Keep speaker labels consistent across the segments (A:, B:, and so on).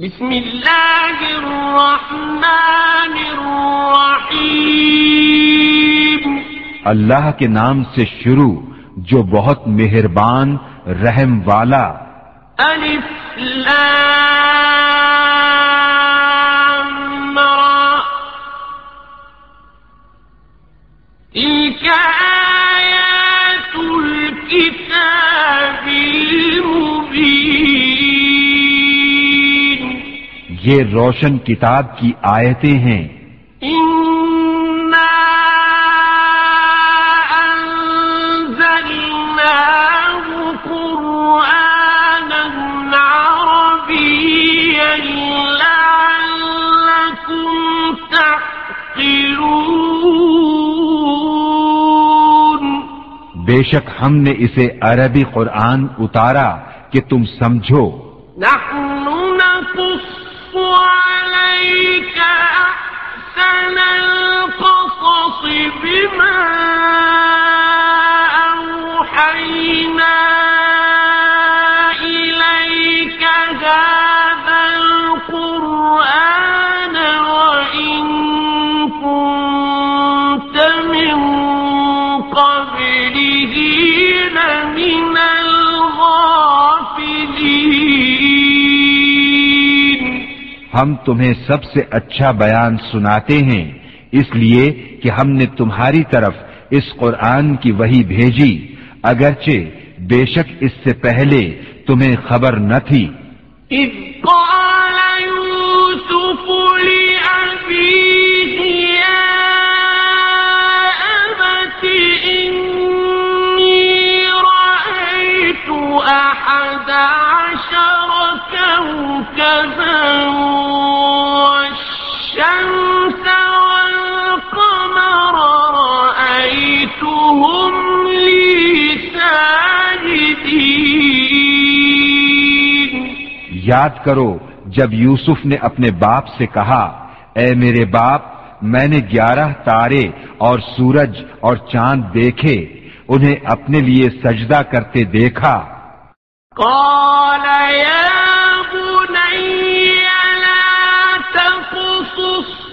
A: بسم اللہ الرحمن الرحیم
B: اللہ کے نام سے شروع جو بہت مہربان رحم والا۔
A: الف لام را۔ تلك آیات الكتاب
B: یہ روشن کتاب کی آیتیں ہیں۔ بے شک ہم نے اسے عربی قرآن اتارا کہ تم سمجھو۔
A: نحن أحسن القصص بما أوحينا
B: ہم تمہیں سب سے اچھا بیان سناتے ہیں، اس لیے کہ ہم نے تمہاری طرف اس قرآن کی وہی بھیجی۔ اگرچہ بے شک اس سے پہلے تمہیں خبر نہ تھی۔
A: إذ قال يوسف أحد عشر كوكبا
B: یاد کرو جب یوسف نے اپنے باپ سے کہا اے میرے باپ میں نے گیارہ تارے اور سورج اور چاند دیکھے انہیں اپنے لیے سجدہ کرتے دیکھا۔
A: قال يا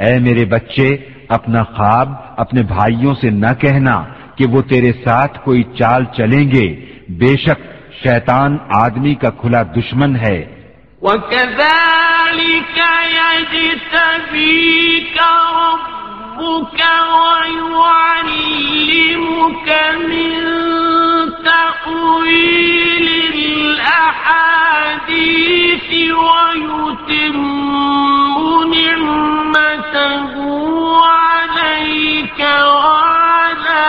B: اے میرے بچے، اپنا خواب اپنے بھائیوں سے نہ کہنا کہ وہ تیرے ساتھ کوئی چال چلیں گے۔ بے شک شیطان آدمی کا کھلا دشمن ہے۔
A: وكذلك يجتبيك ربك ويعلمك من تأويل الأحاديث ويتم نعمته عليك وعلى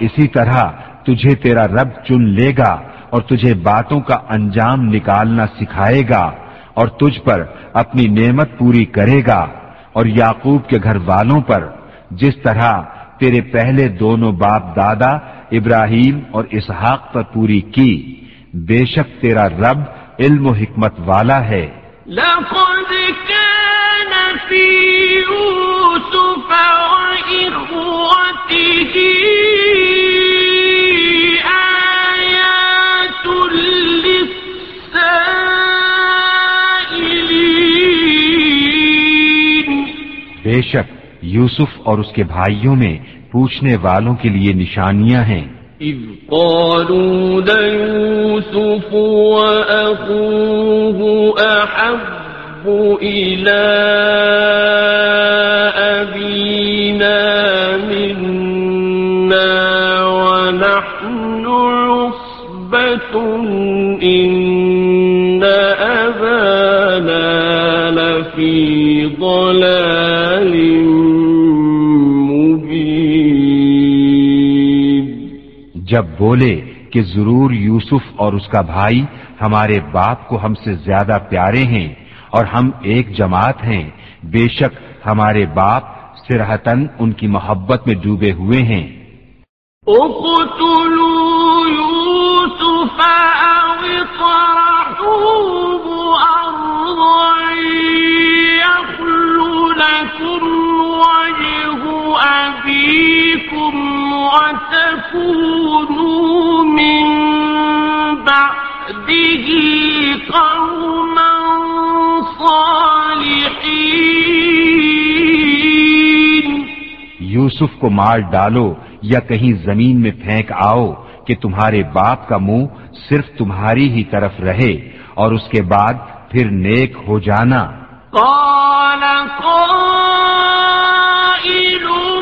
B: اسی طرح تجھے تیرا رب چن لے گا اور تجھے باتوں کا انجام نکالنا سکھائے گا اور تجھ پر اپنی نعمت پوری کرے گا اور یعقوب کے گھر والوں پر، جس طرح تیرے پہلے دونوں باپ دادا ابراہیم اور اسحاق پر پوری کی، بے شک تیرا رب علم و حکمت والا ہے۔
A: لقد كان في يوسف وإخوته
B: شک یوسف اور اس کے بھائیوں میں پوچھنے والوں کے لیے نشانیاں ہیں۔
A: إذ قالوا ليوسف وأخوه أحب إلى أبينا منا ونحن عصبة إن ضلال مبين
B: جب بولے کہ ضرور یوسف اور اس کا بھائی ہمارے باپ کو ہم سے زیادہ پیارے ہیں اور ہم ایک جماعت ہیں بے شک ہمارے باپ سرحتن ان کی محبت میں ڈوبے ہوئے ہیں۔
A: اقتلوا يوسف
B: یوسف کو مار ڈالو یا کہیں زمین میں پھینک آؤ کہ تمہارے باپ کا منہ صرف تمہاری ہی طرف رہے اور اس کے بعد پھر نیک ہو جانا۔
A: قال قائلون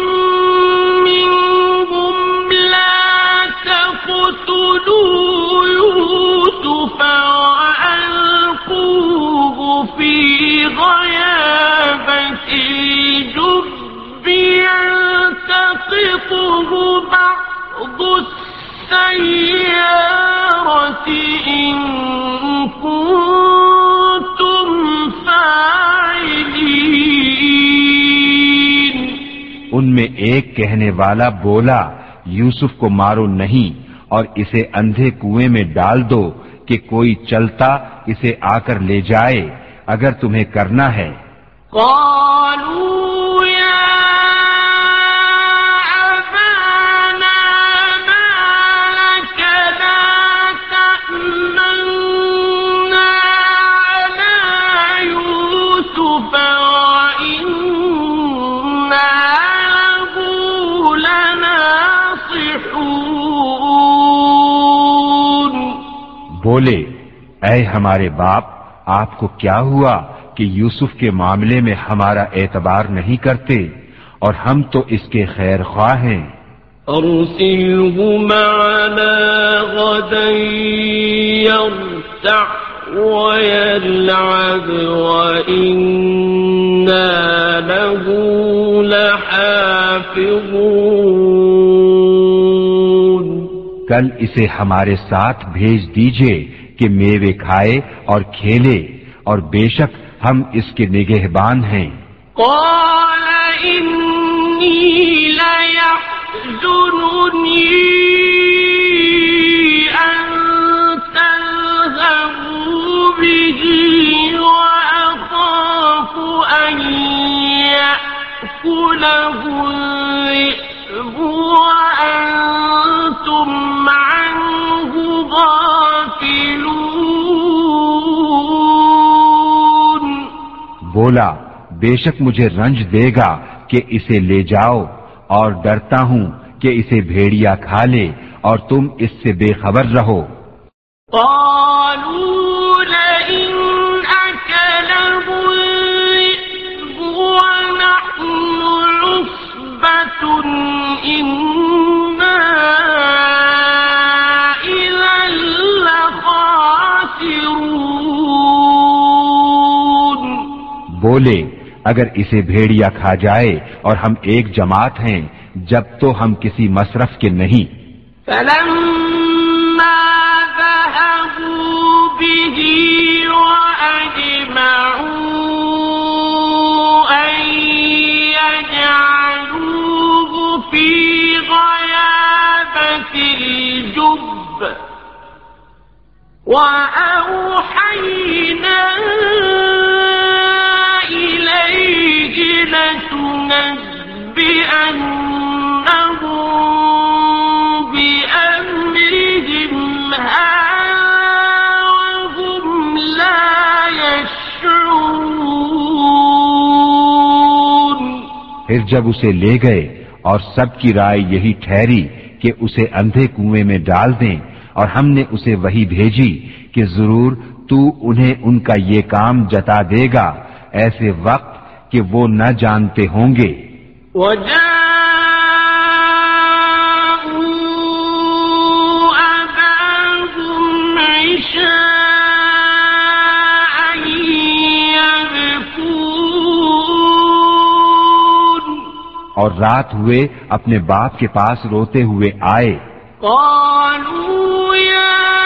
A: السيارة إن كنتم فاعلين.
B: ان میں ایک کہنے والا بولا یوسف کو مارو نہیں اور اسے اندھے کنویں میں ڈال دو کہ کوئی چلتا اسے آ کر لے جائے اگر تمہیں کرنا ہے۔
A: قالوا يا
B: اے ہمارے باپ آپ کو کیا ہوا کہ یوسف کے معاملے میں ہمارا اعتبار نہیں کرتے اور ہم تو اس کے خیر خواہ ہیں؟
A: معنا غدا يرتع ويلعب وإنا له لحافظون۔
B: کل اسے ہمارے ساتھ بھیج دیجیے کہ میوے کھائے اور کھیلے، اور بے شک ہم اس کے نگہبان ہیں۔
A: قال إني ليحزنني
B: بولا، بے شک مجھے رنج دے گا کہ اسے لے جاؤ، اور ڈرتا ہوں کہ اسے بھیڑیا کھا لے اور تم اس سے بے خبر رہو۔
A: قالوا
B: بولے، اگر اسے بھیڑیا کھا جائے اور ہم ایک جماعت ہیں، جب تو ہم کسی مصرف کے نہیں۔
A: فلما ذهبوا به وأجمعوا أن يجعلوه في غيابة الجب وأوحينا
B: پھر جب اسے لے گئے اور سب کی رائے یہی ٹھہری کہ اسے اندھے کنویں میں ڈال دیں اور ہم نے اسے وہی بھیجی کہ ضرور تو انہیں ان کا یہ کام جتا دے گا۔ ایسے وقت کہ وہ نہ جانتے ہوں گے۔ اور رات ہوئے اپنے باپ کے پاس روتے ہوئے آئے۔
A: قالوا يا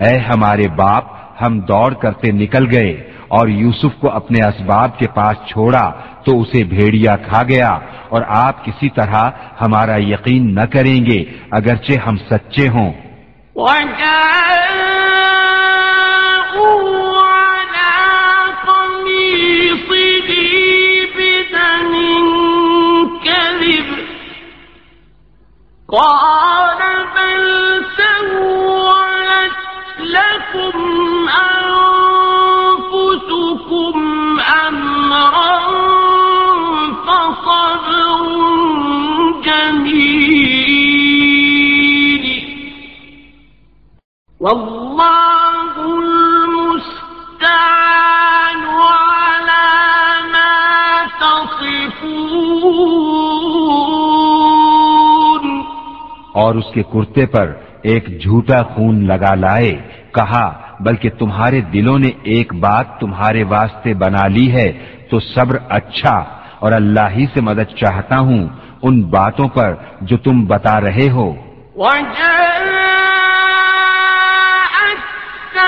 B: اے ہمارے باپ، ہم دوڑ کرتے نکل گئے اور یوسف کو اپنے اسباب کے پاس چھوڑا تو اسے بھیڑیا کھا گیا اور آپ کسی طرح ہمارا یقین نہ کریں گے اگرچہ ہم سچے ہوں۔
A: وجاءوا على قال والله المستعان على ما تصفون.
B: اور اس کے کرتے پر ایک جھوٹا خون لگا لائے کہا بلکہ تمہارے دلوں نے ایک بات تمہارے واسطے بنا لی ہے تو صبر اچھا اور اللہ ہی سے مدد چاہتا ہوں ان باتوں پر جو تم بتا رہے ہو۔
A: وجاءت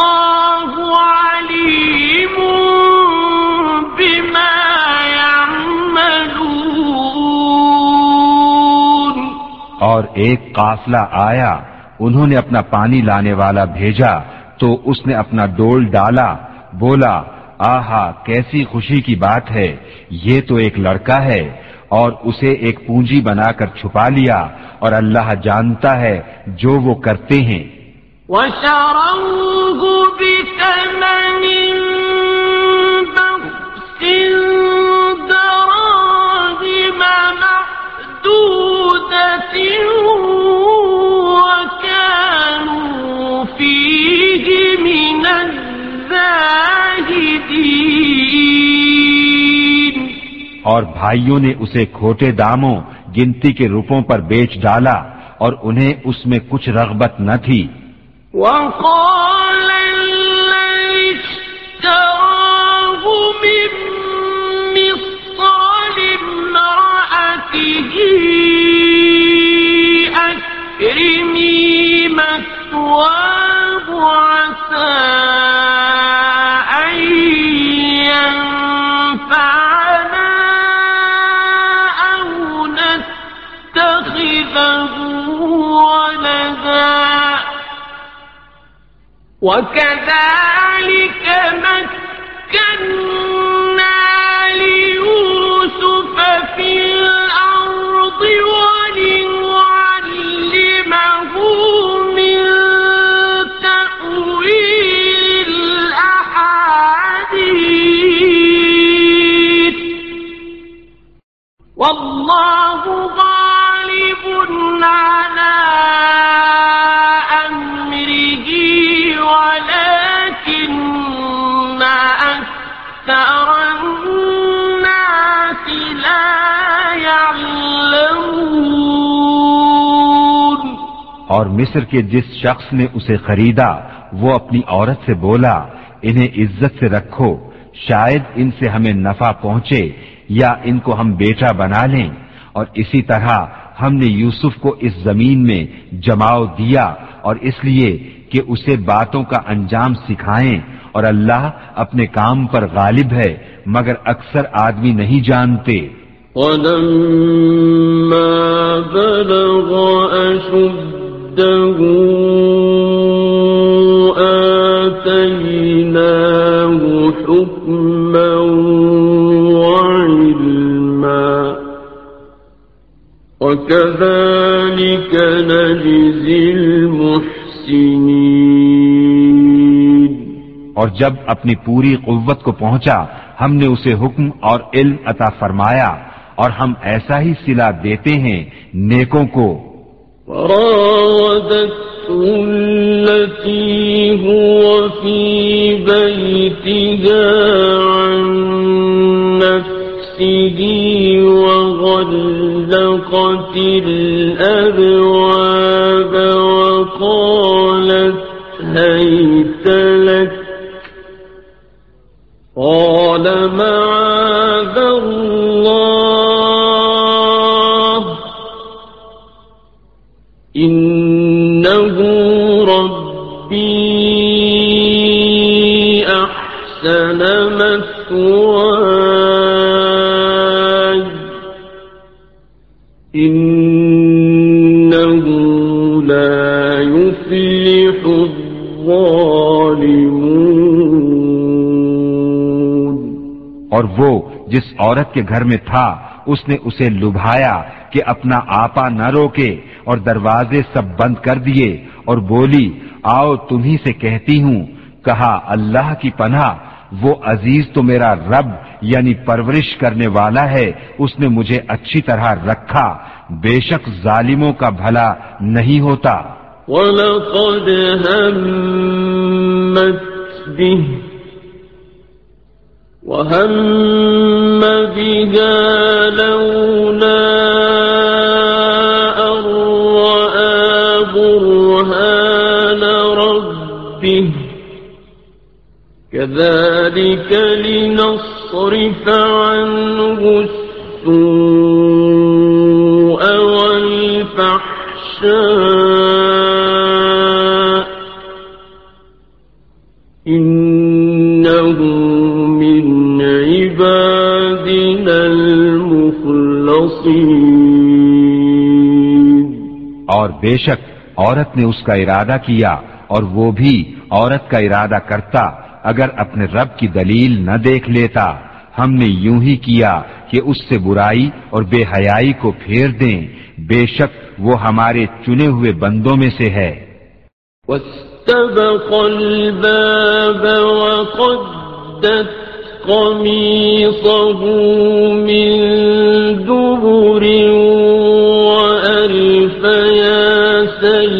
A: والله عليم بما يعملون.
B: اور ایک قافلہ آیا، انہوں نے اپنا پانی لانے والا بھیجا، تو اس نے اپنا ڈول ڈالا، بولا، آہا، کیسی خوشی کی بات ہے، یہ تو ایک لڑکا ہے، اور اسے ایک پونجی بنا کر چھپا لیا، اور اللہ جانتا ہے جو وہ کرتے ہیں۔
A: وشروه بثمن بخس دراهم معدودة وكانوا فيه من الزاهدين
B: اور بھائیوں نے اسے کھوٹے داموں، گنتی کے روپوں پر بیچ ڈالا اور انہیں اس میں کچھ رغبت نہ تھی۔
A: وقال وكذلك مكنا ليوسف في الأرض ولنعلمه من تأويل الأحاديث والله غالب على
B: مصر کے جس شخص نے اسے خریدا، وہ اپنی عورت سے بولا، انہیں عزت سے رکھو، شاید ان سے ہمیں نفع پہنچے یا ان کو ہم بیٹا بنا لیں۔ اور اسی طرح ہم نے یوسف کو اس زمین میں جماؤ دیا، اور اس لیے کہ اسے باتوں کا انجام سکھائیں۔ اور اللہ اپنے کام پر غالب ہے، مگر اکثر آدمی نہیں جانتے۔
A: ولما بلغ آتيناه حكما وعلما وكذلك نجزي المحسنين
B: اور جب اپنی پوری قوت کو پہنچا، ہم نے اسے حکم اور علم عطا فرمایا اور ہم ایسا ہی سلا دیتے ہیں نیکوں کو۔
A: وراودته التي هو في بيتها عن نفسه وغلقت الأبواب وقالت هيت لك. قال معاذ الله إنه ربي أحسن مثواي إنه لا يفلح الظالمون
B: اور وہ جس عورت کے گھر میں تھا، اس نے اسے لبھایا کہ اپنا آپا نہ روکے اور دروازے سب بند کر دیے اور بولی، آؤ تمہیں سے کہتی ہوں، کہا، اللہ کی پناہ، وہ عزیز تو میرا رب یعنی پرورش کرنے والا ہے، اس نے مجھے اچھی طرح رکھا، بے شک ظالموں کا بھلا نہیں ہوتا۔
A: ولقد همت به، وهم بها لولا كذلك لنصرف عنه السوء والفحشاء إنه من عبادنا المخلصين.
B: اور بے شک عورت نے اس کا ارادہ کیا اور وہ بھی عورت کا ارادہ کرتا اگر اپنے رب کی دلیل نہ دیکھ لیتا، ہم نے یوں ہی کیا کہ اس سے برائی اور بے حیائی کو پھیر دیں۔ بے شک وہ ہمارے چنے ہوئے بندوں میں سے ہے۔
A: واستبق الباب وقدت قميصه من دبر وألف يا سيدها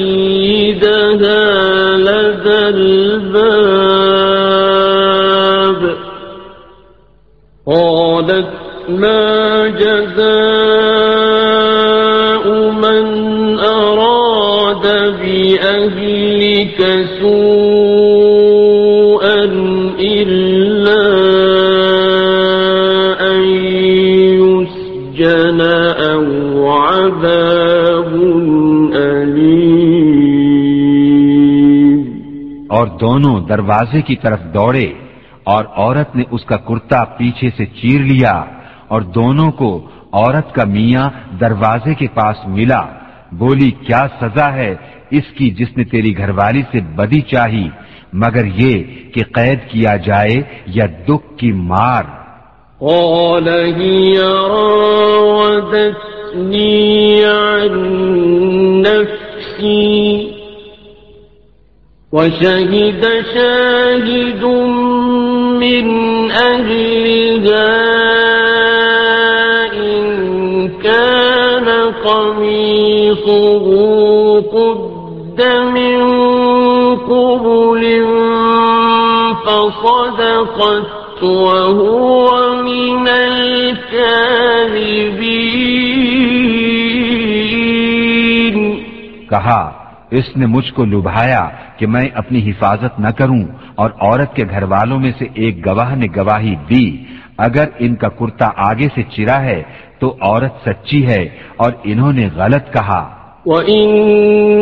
A: لدى ما جزاء من أراد بأهلك سوءا إلا أن يسجن أو عذاب أليم.
B: اور دونوں دروازے کی طرف دوڑے اور عورت نے اس کا کرتا پیچھے سے چیر لیا۔ اور دونوں کو عورت کا میاں دروازے کے پاس ملا۔ بولی، کیا سزا ہے اس کی جس نے تیری گھر والی سے بدی چاہی، مگر یہ کہ قید کیا جائے یا دکھ کی مار؟
A: قال هي راودتني عن نفسي وشهد شاهد من أهلها قميصه قد من قبل فصدقت وهو من الكاذبين
B: کہا، اس نے مجھ کو لبھایا کہ میں اپنی حفاظت نہ کروں اور عورت کے گھر والوں میں سے ایک گواہ نے گواہی دی۔ اگر ان کا کرتا آگے سے چرا ہے تو عورت سچی ہے اور انہوں نے غلط کہا۔
A: وَإِن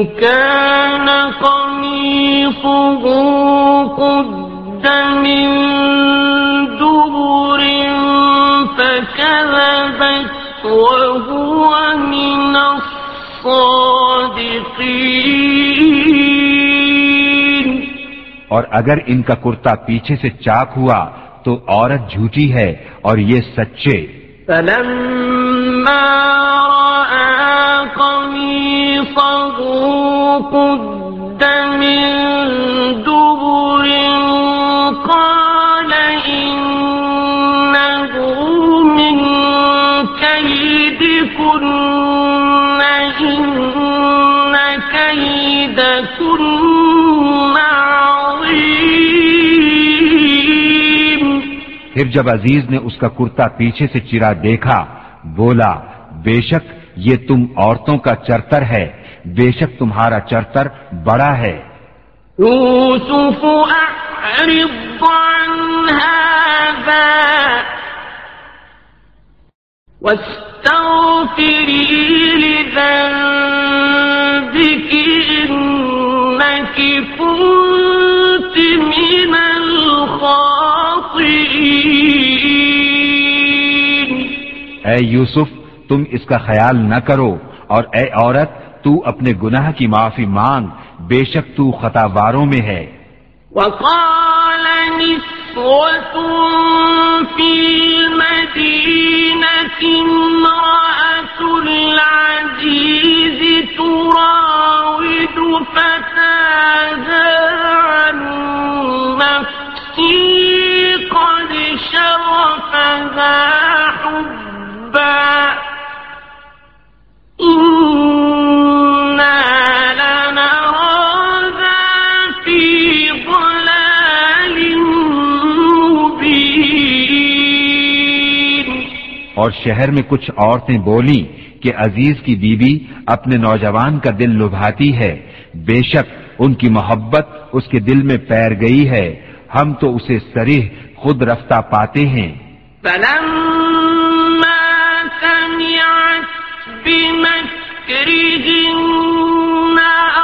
A: كَانَ قَمِيصُهُ قُدَّ مِن دُبُرٍ فَكَذَبَتْ وَهُوَ مِنَ الصَّادِقِينَ۔
B: اور اگر ان کا کرتا پیچھے سے چاک ہوا تو عورت جھوٹی ہے اور یہ سچے۔
A: فلما رأى قميصه قد من دبر قال إنه من كيدكن إن كيدكن.
B: پھر جب عزیز نے اس کا کرتا پیچھے سے چرا دیکھا، بولا، بے شک یہ تم عورتوں کا چرتر ہے، بے شک تمہارا چرتر بڑا ہے۔
A: يوسف أعرض عن هذا واستغفري لذنبك إنك كنت من
B: اے یوسف تم اس کا خیال نہ کرو اور اے عورت تو اپنے گناہ کی معافی مانگ بے شک تو خطاواروں میں ہے۔
A: وقال نسوة في المدينة امرأة العزيز تراود فتاها عن
B: اور شہر میں کچھ عورتیں بولیں کہ عزیز کی بیوی اپنے نوجوان کا دل لبھاتی ہے۔ بے شک ان کی محبت اس کے دل میں پیر گئی ہے۔ ہم تو اسے سریح خود رفتہ پاتے ہیں۔
A: فلما سمعت بمكرهن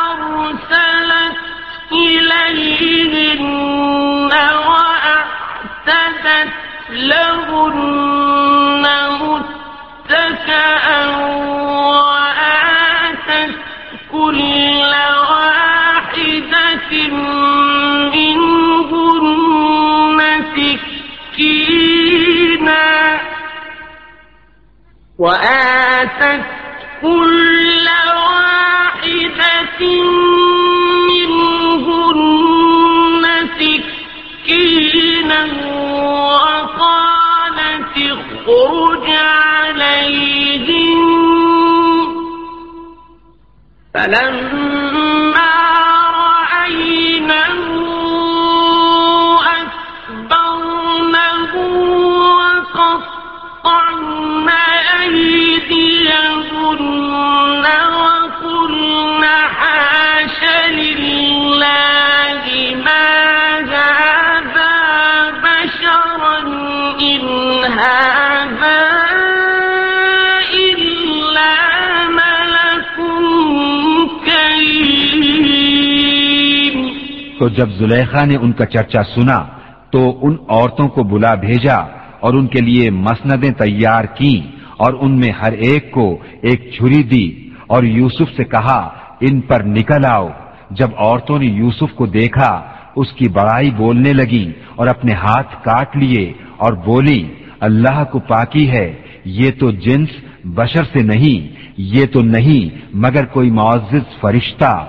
A: أرسلت إليهن وأعتدت لهن متكأ وآتت كل واحدة وآتت كل واحدة منهن سكينا وقالت اخرج عليهم فلما
B: جب زلیخا نے ان کا چرچا سنا تو ان عورتوں کو بلا بھیجا اور ان کے لیے مسندیں تیار کی اور ان میں ہر ایک کو ایک چھری دی اور یوسف سے کہا، ان پر نکل آؤ۔ جب عورتوں نے یوسف کو دیکھا، اس کی بڑائی بولنے لگی اور اپنے ہاتھ کاٹ لیے اور بولی، اللہ کو پاکی ہے، یہ تو جنس بشر سے نہیں، یہ تو نہیں، مگر کوئی معزز فرشتہ۔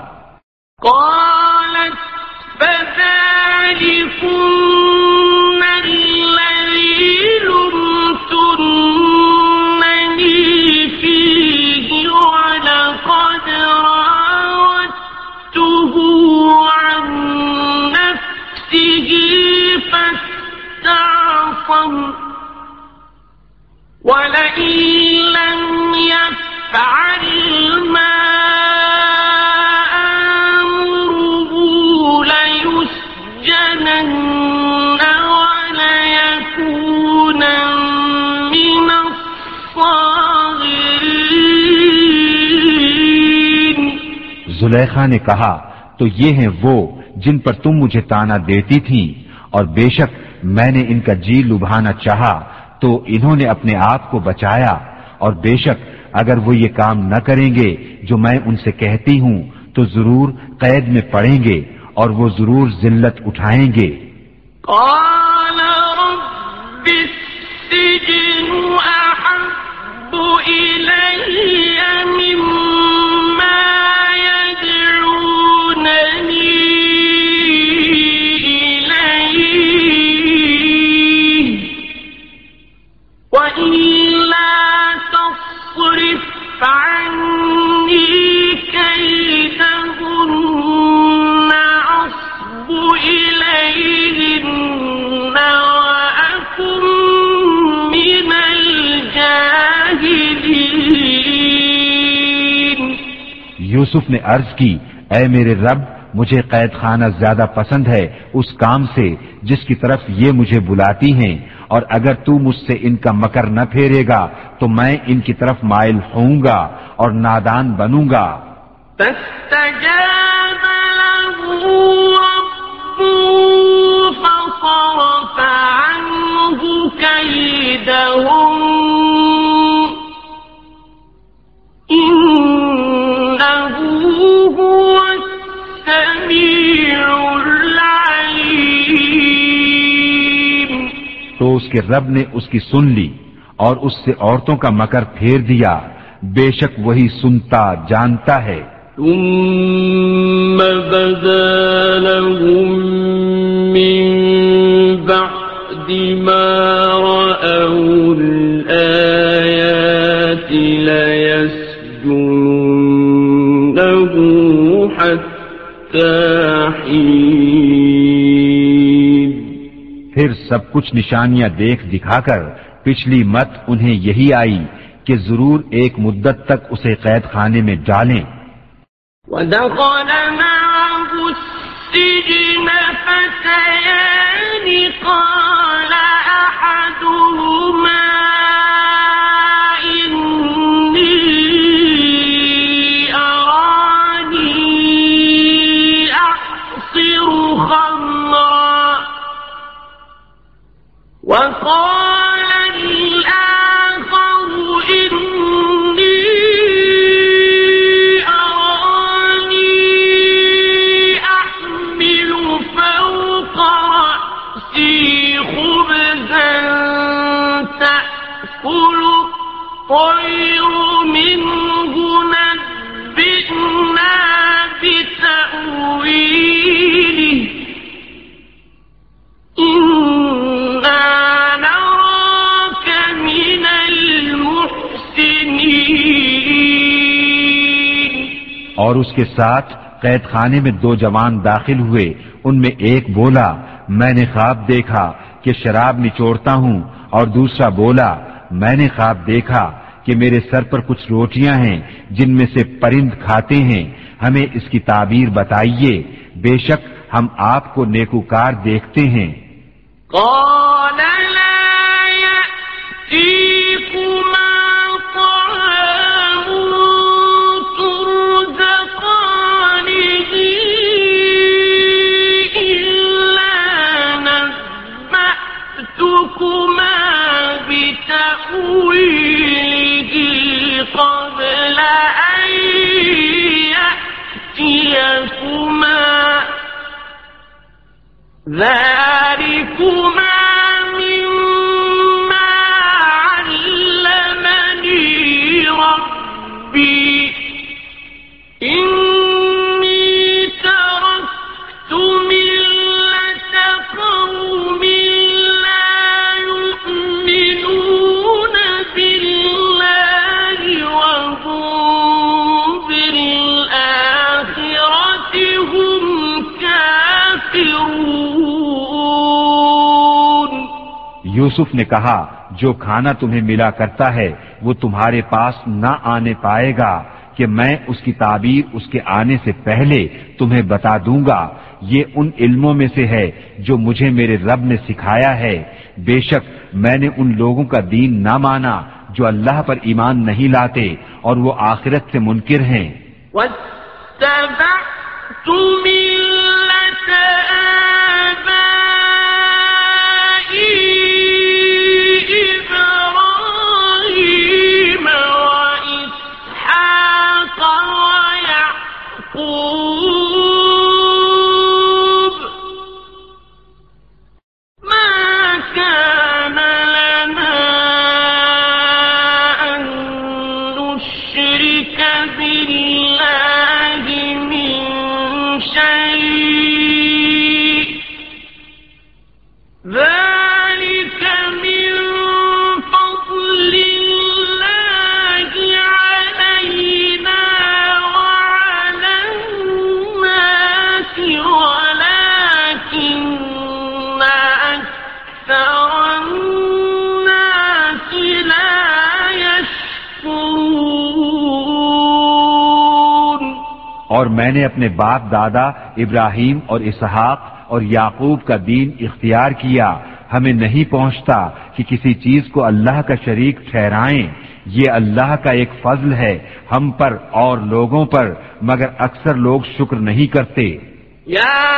A: ولئن لم يفعل ما
B: زلیخا نے کہا، تو یہ ہیں وہ جن پر تم مجھے تانا دیتی تھی اور بے شک میں نے ان کا جی لبھانا چاہا تو انہوں نے اپنے آپ کو بچایا اور بے شک اگر وہ یہ کام نہ کریں گے جو میں ان سے کہتی ہوں تو ضرور قید میں پڑیں گے اور وہ ضرور ذلت اٹھائیں گے.
A: قال رب السجن أحب
B: یوسف نے عرض کی، اے میرے رب، مجھے قید خانہ زیادہ پسند ہے، اس کام سے جس کی طرف یہ مجھے بلاتی ہیں، اور اگر تو مجھ سے ان کا مکر نہ پھیرے گا، تو میں ان کی طرف مائل ہوں گا اور نادان بنوں گا.
A: فصرف عنه
B: تو اس کے رب نے اس کی سن لی اور اس سے عورتوں کا مکر پھیر دیا۔ بے شک وہی سنتا جانتا ہے۔
A: ثم بدا لهم من بعد ما رأوا
B: پھر سب کچھ نشانیاں دیکھ دکھا کر پچھلی مت انہیں یہی آئی کہ ضرور ایک مدت تک اسے قید خانے میں ڈالیں۔
A: ودخل معه السجن فتيان قال وقال
B: اور اس کے ساتھ قید خانے میں دو جوان داخل ہوئے۔ ان میں ایک بولا، میں نے خواب دیکھا کہ شراب نچوڑتا ہوں۔ اور دوسرا بولا، میں نے خواب دیکھا کہ میرے سر پر کچھ روٹیاں ہیں، جن میں سے پرند کھاتے ہیں۔ ہمیں اس کی تعبیر بتائیے۔ بے شک ہم آپ کو نیکوکار دیکھتے ہیں۔
A: قال لا ذلكما
B: یوسف نے کہا، جو کھانا تمہیں ملا کرتا ہے، وہ تمہارے پاس نہ آنے پائے گا کہ میں اس کی تعبیر اس کے آنے سے پہلے تمہیں بتا دوں گا۔ یہ ان علموں میں سے ہے جو مجھے میرے رب نے سکھایا ہے۔ بے شک میں نے ان لوگوں کا دین نہ مانا جو اللہ پر ایمان نہیں لاتے اور وہ آخرت سے منکر ہیں۔ اور میں نے اپنے باپ دادا ابراہیم اور اسحاق اور یعقوب کا دین اختیار کیا۔ ہمیں نہیں پہنچتا کہ کسی چیز کو اللہ کا شریک ٹھہرائیں۔ یہ اللہ کا ایک فضل ہے ہم پر اور لوگوں پر، مگر اکثر لوگ شکر نہیں کرتے۔
A: يا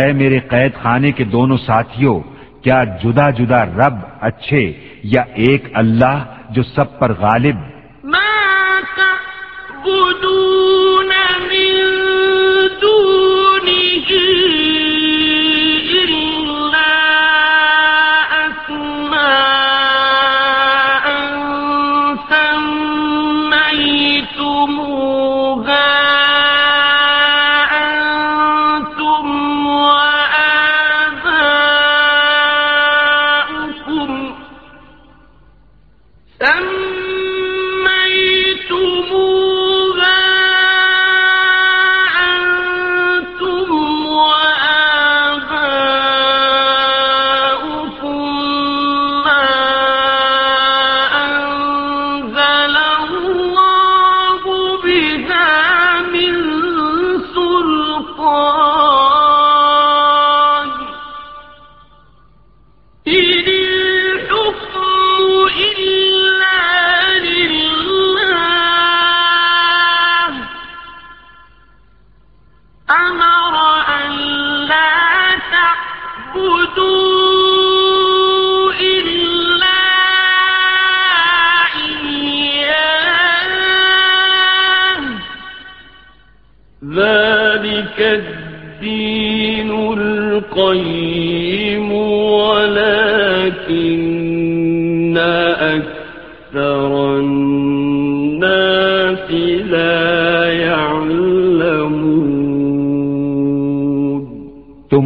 B: اے میرے قید خانے کے دونوں ساتھیوں، کیا جدا جدا رب اچھے یا ایک اللہ جو سب پر غالب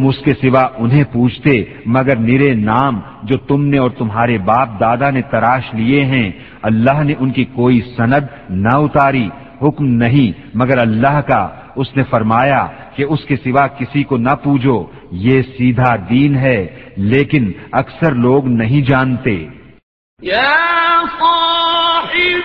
B: تم اس کے سوا انہیں پوچھتے، مگر نرے نام جو تم نے اور تمہارے باپ دادا نے تراش لیے ہیں، اللہ نے ان کی کوئی سند نہ اتاری، حکم نہیں، مگر اللہ کا۔ اس نے فرمایا کہ اس کے سوا کسی کو نہ پوجو، یہ سیدھا دین ہے، لیکن اکثر لوگ نہیں جانتے۔
A: يا صاحبي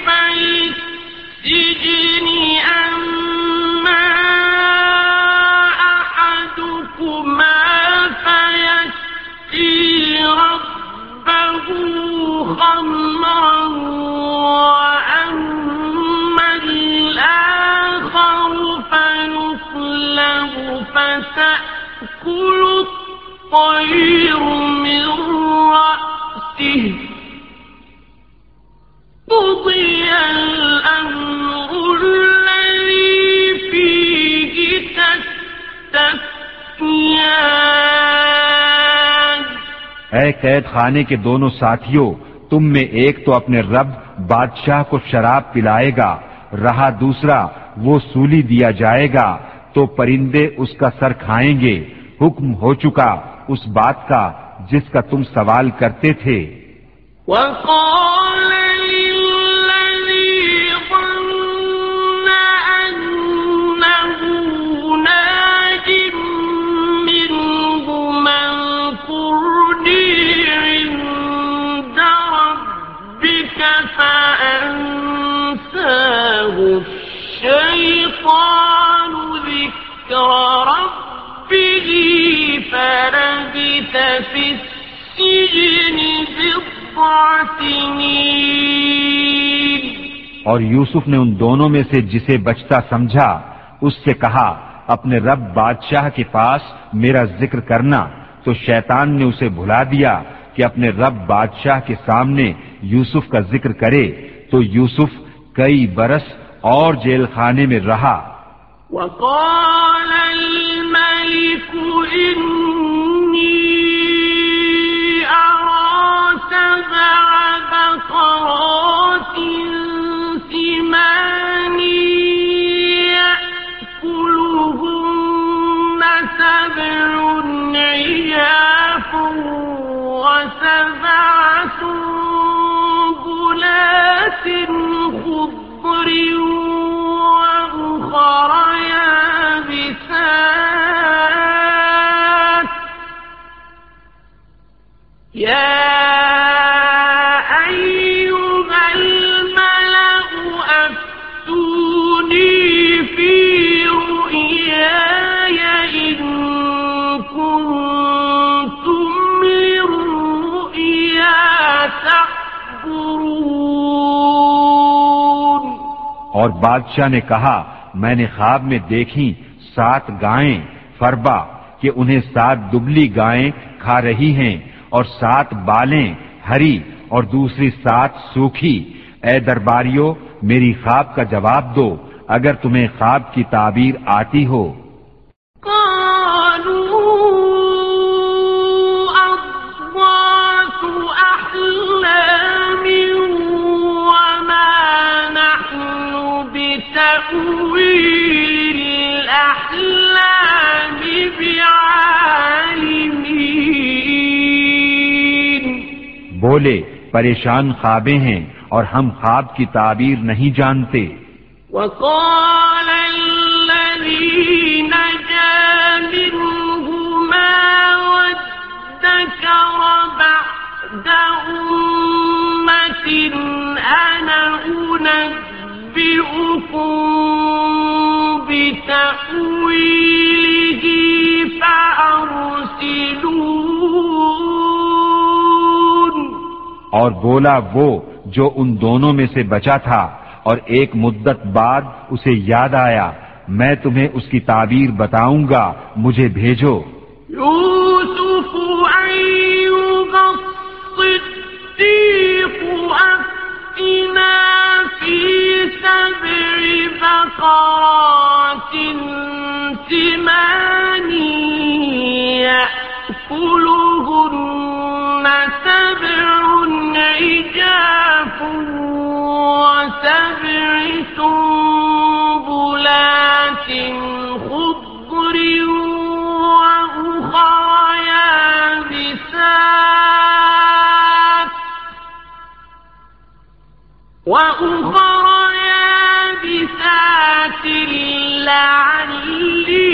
B: اے قید خانے کے دونوں ساتھیوں تم میں ایک تو اپنے رب بادشاہ کو شراب پلائے گا، رہا دوسرا وہ سولی دیا جائے گا، تو پرندے اس کا سر کھائیں گے۔ حکم ہو چکا اس بات کا جس کا تم سوال کرتے تھے۔
A: وَقَالَ الشيطان ذكر ربه في السجن بضع سنين.
B: اور یوسف نے ان دونوں میں سے جسے بچتا سمجھا، اس سے کہا، اپنے رب بادشاہ کے پاس میرا ذکر کرنا۔ تو شیطان نے اسے بھلا دیا کہ اپنے رب بادشاہ کے سامنے یوسف کا ذکر کرے۔ تو یوسف کئی برس اور جیل خانے میں رہا۔
A: وقال الملك إني أرى سبع بقرات سمان يأكلهن سبع عياف وسبع سنبلات خضر يا
B: اور بادشاہ نے کہا، میں نے خواب میں دیکھی سات گائیں، فربا، کہ انہیں سات دبلی گائیں کھا رہی ہیں، اور سات بالیں ہری، اور دوسری سات سوکھی۔ اے درباریوں میری خواب کا جواب دو، اگر تمہیں خواب کی تعبیر آتی ہو۔ بولے پریشان خوابیں ہیں اور ہم خواب کی تعبیر نہیں جانتے۔
A: وقال الذي نجا منهما وادكر بعد أمة أنا فأرسلون
B: اور بولا وہ جو ان دونوں میں سے بچا تھا اور ایک مدت بعد اسے یاد آیا میں تمہیں اس کی تعبیر بتاؤں گا مجھے بھیجو۔
A: أيها الصديق أفتنا في سبع بقرات سمان يأكلهن سبع عجاف وسبع سنبلات خضر وأخرى يابسات وأخرى يابسات لعلي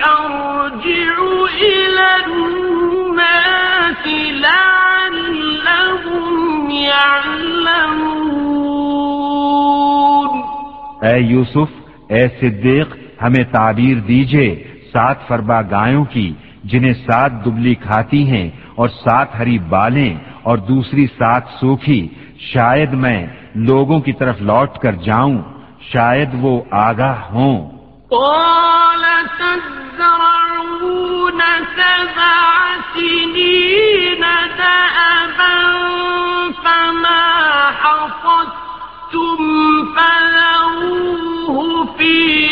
A: أرجع إلى الناس لعلهم يعلمون
B: اے یوسف، اے صدیق، ہمیں تعبیر دیجیے سات فربا گایوں کی، جنہیں سات دبلی کھاتی ہیں اور سات ہری بالیں اور دوسری سات سوکھی، شاید میں لوگوں کی طرف لوٹ کر جاؤں، شاید وہ آگاہ ہوں۔
A: قال تزرعون سبع سنين دأبا فما حصدتم فذروه في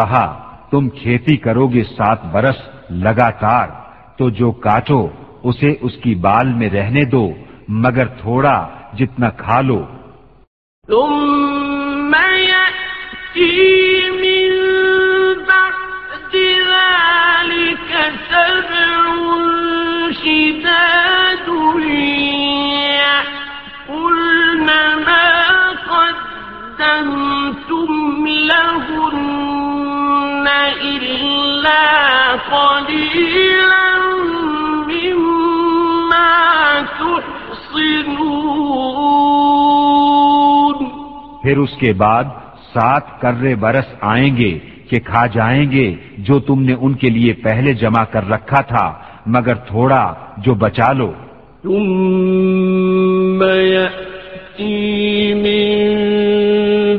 B: کہا، تم کھیتی کرو گے سات برس لگاتار، تو جو کاٹو، اسے اس کی بال میں رہنے دو، مگر تھوڑا جتنا کھا لو۔
A: ثم يأتي من بعد ذلك سبع شداد ما قدمتم لهن. إلا قليلا مما تحصنون
B: پھر اس کے بعد سات کرے برس آئیں گے کہ کھا جائیں گے جو تم نے ان کے لیے پہلے جمع کر رکھا تھا مگر تھوڑا جو بچا لو۔
A: ثم يأتي من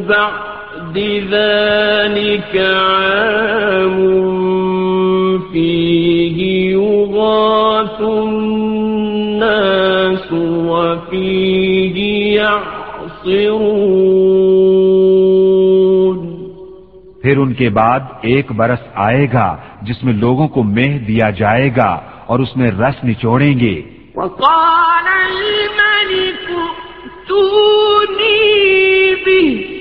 A: بعد ذلك عام فيه يغاث الناس وفيه يعصرون.
B: پھر ان کے بعد ایک برس آئے گا جس میں لوگوں کو مہ دیا جائے گا اور اس میں رس نچوڑیں گے۔
A: وقال الملك ائتوني به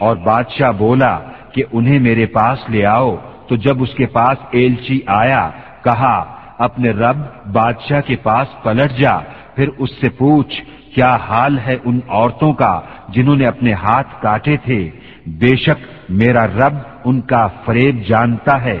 B: اور بادشاہ بولا کہ انہیں میرے پاس لے آؤ۔ تو جب اس کے پاس ایلچی آیا کہا اپنے رب بادشاہ کے پاس پلٹ جا۔ پھر اس سے پوچھ کیا حال ہے ان عورتوں کا جنہوں نے اپنے ہاتھ کاٹے تھے؟ بے شک میرا رب ان کا فریب جانتا ہے۔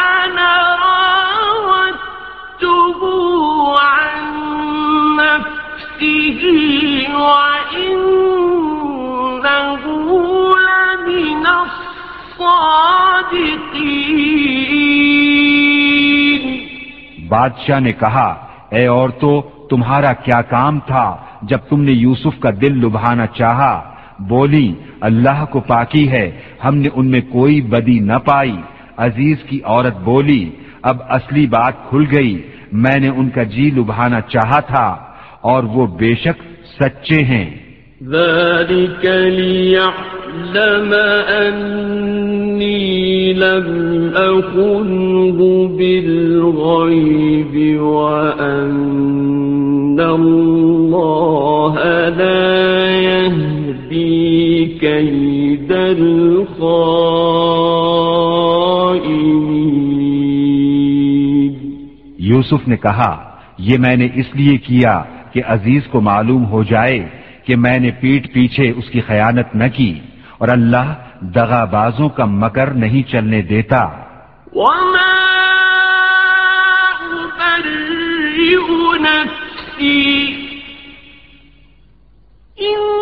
A: أنا راودته عن نفسه وإنه لمن الصادقين
B: بادشاہ نے کہا، اے عورتوں تمہارا کیا کام تھا جب تم نے یوسف کا دل لبھانا چاہا؟ بولی، اللہ کو پاکی ہے، ہم نے ان میں کوئی بدی نہ پائی۔ عزیز کی عورت بولی، اب اصلی بات کھل گئی، میں نے ان کا جی لبھانا چاہا تھا اور وہ بے شک سچے ہیں۔
A: ذلك ليعلم أني لم أخنه بالغيب وأن الله لا يهدي كيد الخائنين
B: یوسف نے کہا یہ میں نے اس لیے کیا کہ عزیز کو معلوم ہو جائے کہ میں نے پیٹ پیچھے اس کی خیانت نہ کی اور اللہ دغا بازوں کا مکر نہیں چلنے دیتا۔
A: وما أبرئ نفسي۔ إن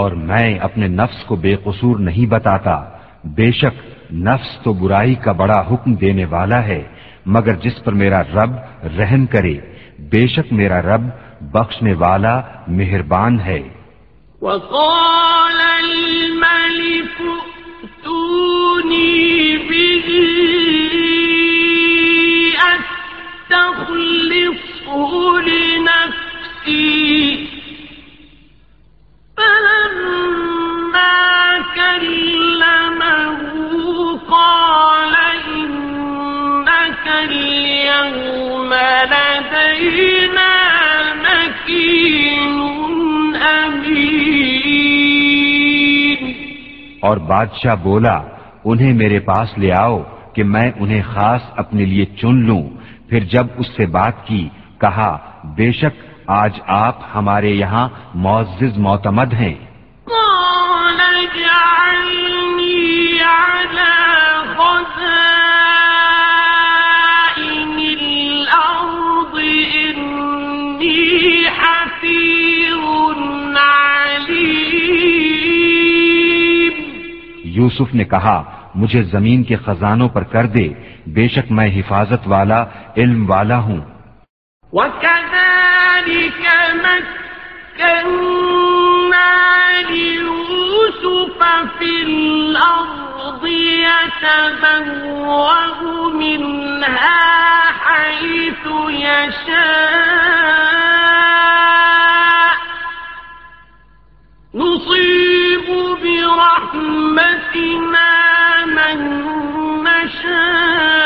B: اور میں اپنے نفس کو بے قصور نہیں بتاتا۔ بے شک نفس تو برائی کا بڑا حکم دینے والا ہے، مگر جس پر میرا رب رحم کرے، بے شک میرا رب بخشنے والا مہربان ہے۔
A: وقال به أستخلصه لنفسي.
B: اور بادشاہ بولا، انہیں میرے پاس لے آؤ کہ میں انہیں خاص اپنے لیے چن لوں۔ پھر جب اس سے بات کی، کہا، بے شک آج آپ ہمارے یہاں معزز معتمد ہیں۔ یوسف نے کہا مجھے زمین کے خزانوں پر کر دے بے شک میں حفاظت والا علم والا ہوں۔
A: وكذلك مكنا ليوسف في الأرض يتبوأ منها حيث يشاء. نصيب برحمتنا من نشاء.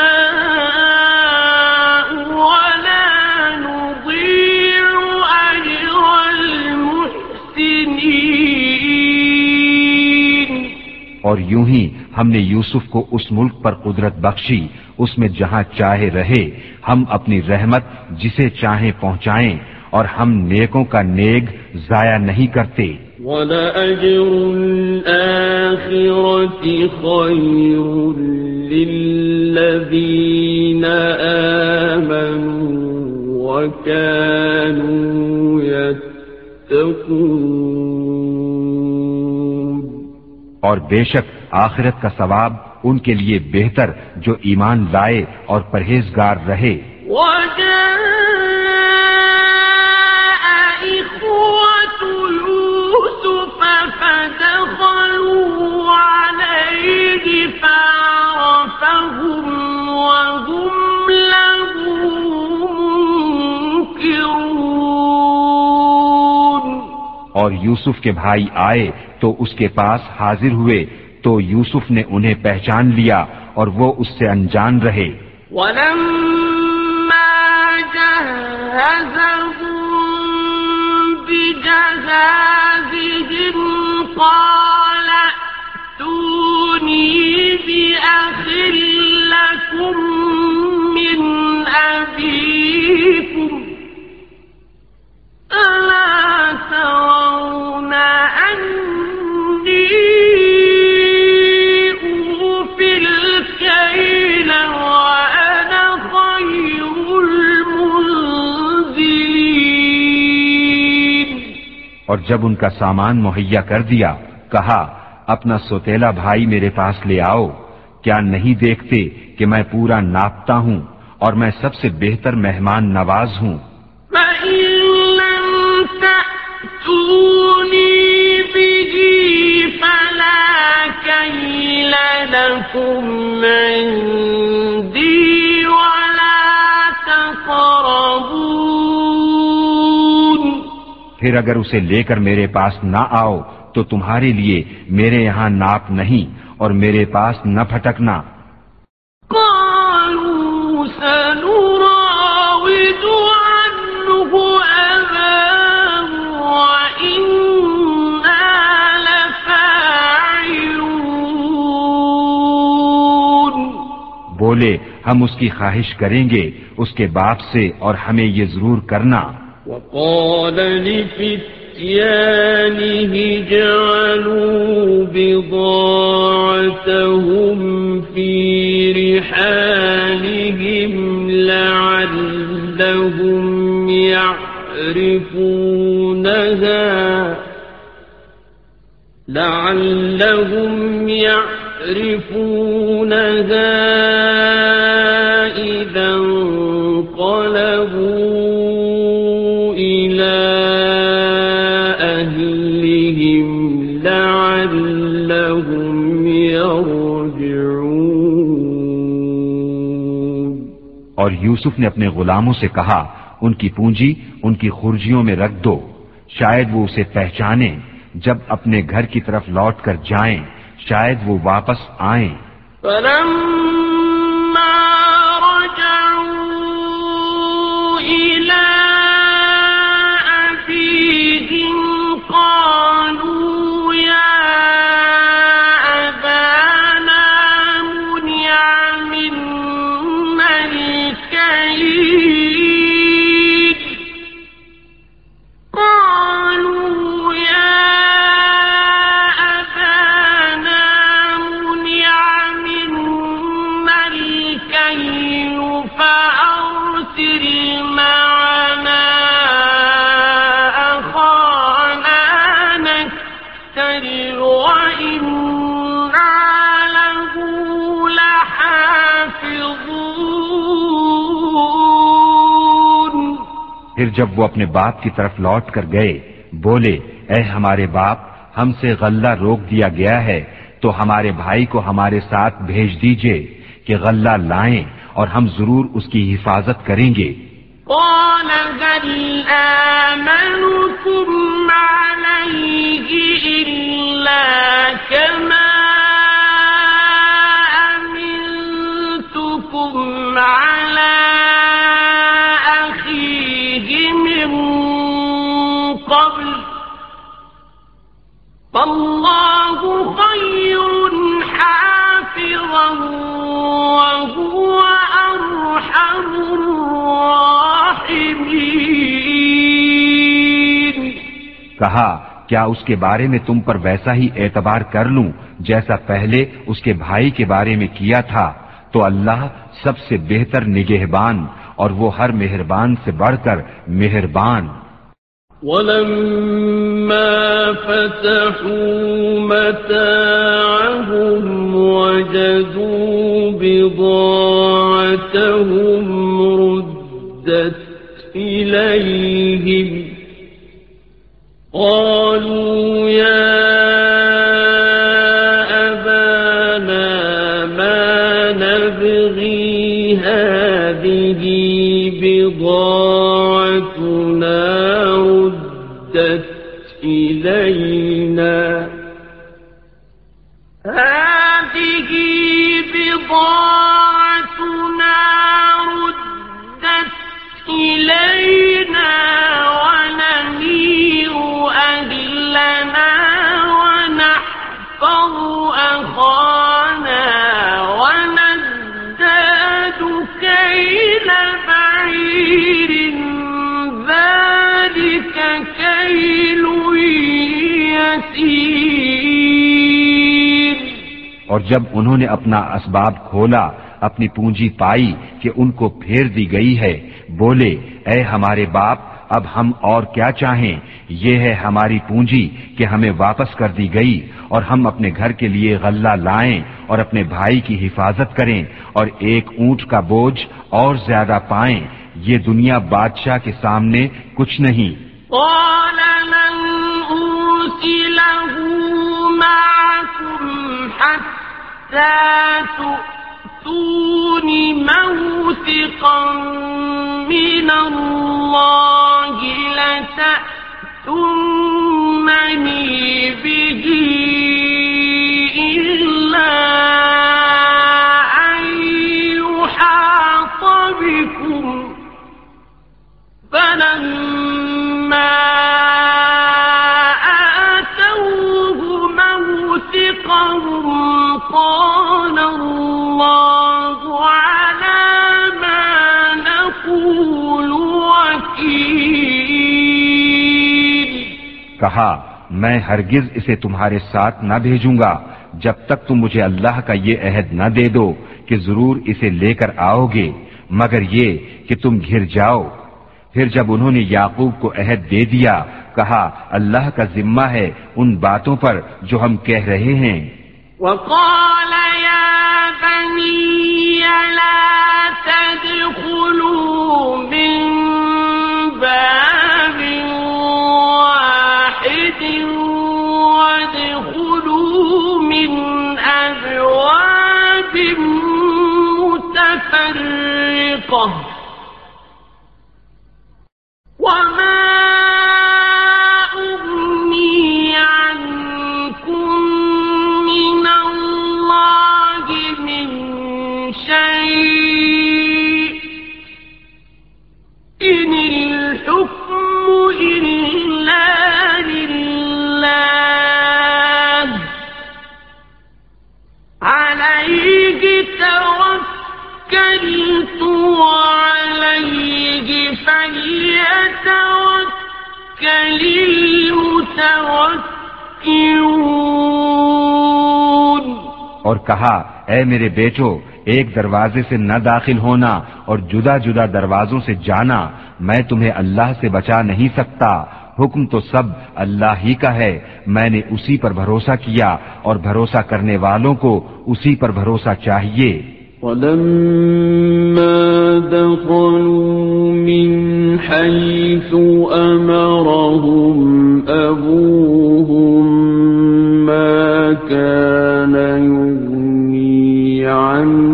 B: اور یوں ہی ہم نے یوسف کو اس ملک پر قدرت بخشی، اس میں جہاں چاہے رہے، ہم اپنی رحمت جسے چاہیں پہنچائیں، اور ہم نیکوں کا نیگ ضائع نہیں کرتے۔
A: ولأجر الآخرة
B: اور بے شک آخرت کا ثواب ان کے لیے بہتر جو ایمان لائے اور پرہیزگار رہے۔
A: وجاء وهم
B: اور یوسف کے بھائی آئے تو اس کے پاس حاضر ہوئے تو یوسف نے انہیں پہچان لیا اور وہ اس سے انجان رہے۔
A: ولما جهزهم قال، ائتوني بأخ لكم من أبيكم
B: اور جب ان کا سامان مہیا کر دیا، کہا، اپنا سوتیلا بھائی میرے پاس لے آؤ۔ کیا نہیں دیکھتے کہ میں پورا ناپتا ہوں اور میں سب سے بہتر مہمان نواز ہوں؟
A: لكم عندي ولا تقربون
B: پھر اگر اسے لے کر میرے پاس نہ آؤ تو تمہارے لیے میرے یہاں ناپ نہیں اور میرے پاس نہ پھٹکنا۔ بولے، ہم اس کی خواہش کریں گے، اس کے باپ سے اور ہمیں یہ ضرور کرنا۔
A: وقال لفتيانه جعلوا بضاعتهم في رحالهم لعلهم يعرفونها لعلهم يعرفونها۔ إذا انقلبوا إلى أهلهم لعلهم يرجعون
B: اور یوسف نے اپنے غلاموں سے کہا، ان کی پونجی ان کی خرجیوں میں رکھ دو، شاید وہ اسے پہچانیں جب اپنے گھر کی طرف لوٹ کر جائیں۔ شاید وہ واپس آئیں۔
A: فلما
B: اپنے باپ کی طرف لوٹ کر گئے۔ بولے، اے ہمارے باپ، ہم سے غلہ روک دیا گیا ہے، تو ہمارے بھائی کو ہمارے ساتھ بھیج دیجیے کہ غلہ لائیں اور ہم ضرور اس کی حفاظت کریں گے۔
A: قال هل آمنكم عليه إلا كما
B: کہا، کیا اس کے بارے میں تم پر ویسا ہی اعتبار کر لوں جیسا پہلے اس کے بھائی کے بارے میں کیا تھا؟ تو اللہ سب سے بہتر نگہبان اور وہ ہر مہربان سے بڑھ کر مہربان۔
A: ولما فتحوا متاعهم وجدوا بضاعتهم ردت إليهم قالوا يا
B: اور جب انہوں نے اپنا اسباب کھولا، اپنی پونجی پائی کہ ان کو پھیر دی گئی ہے، بولے، اے ہمارے باپ، اب ہم اور کیا چاہیں؟ یہ ہے ہماری پونجی کہ ہمیں واپس کر دی گئی اور ہم اپنے گھر کے لیے غلہ لائیں اور اپنے بھائی کی حفاظت کریں اور ایک اونٹ کا بوجھ اور زیادہ پائیں۔ یہ دنیا بادشاہ کے سامنے کچھ نہیں۔
A: قال معكم حتى تؤتون موثقا من الله لتأتونني به إلا أن يحاط بكم. فلما آتوه موثقهم قال الله على ما نقول وكيل.
B: کہا، میں ہرگز اسے تمہارے ساتھ نہ بھیجوں گا، جب تک تم مجھے اللہ کا یہ عہد نہ دے دو کہ ضرور اسے لے کر آؤ گے، مگر یہ کہ تم گھر جاؤ۔ پھر جب انہوں نے یعقوب کو عہد دے دیا، کہا، اللہ کا ذمہ ہے ان باتوں پر جو ہم کہہ رہے ہیں۔
C: وقال يا بني لا تدخلوا من باب واحد وادخلوا من أبواب متفرقة. وما
B: اور کہا اے میرے بیٹو ایک دروازے سے نہ داخل ہونا اور جدا جدا دروازوں سے جانا، میں تمہیں اللہ سے بچا نہیں سکتا۔ حکم تو سب اللہ ہی کا ہے۔ میں نے اسی پر بھروسہ کیا اور بھروسہ کرنے والوں کو اسی پر بھروسہ چاہیے۔
A: ولما دخلوا من حيث أمرهم أبوهم ما كان يغني عنهم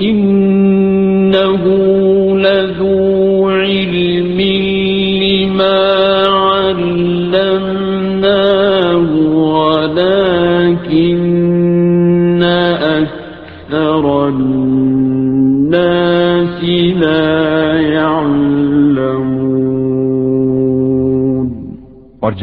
B: ان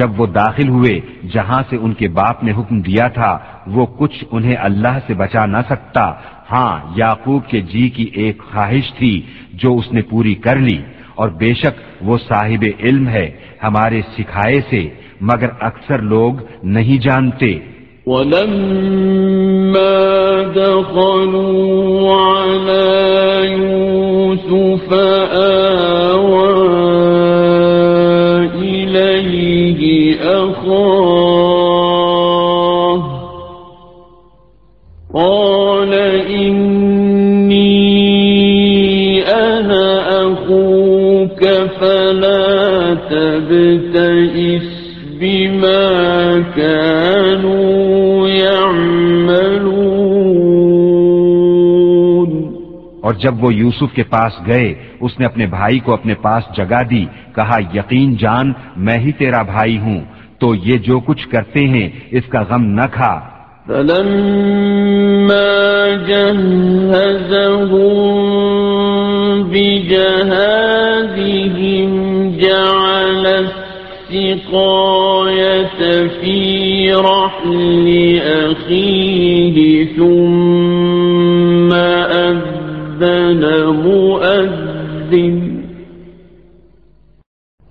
B: جب وہ داخل ہوئے، جہاں سے ان کے باپ نے حکم دیا تھا، وہ کچھ انہیں اللہ سے بچا نہ سکتا۔ ہاں یعقوب کے جی کی ایک خواہش تھی جو اس نے پوری کر لی، اور بے شک وہ صاحب علم ہے ہمارے سکھائے سے، مگر اکثر لوگ نہیں جانتے۔
A: ولما دخلوا على يوسف آوى قال إني أنا أخوك فلا تبتئس بما كانوا يعملون
B: اور جب وہ یوسف کے پاس گئے، اس نے اپنے بھائی کو اپنے پاس جگا دی، کہا، یقین جان، میں ہی تیرا بھائی ہوں، تو یہ جو کچھ کرتے ہیں، اس کا غم نہ کھا۔
A: فلما جهزهم بجهازهم جعل السقاية في رحل أخيه ثم أذن مؤذن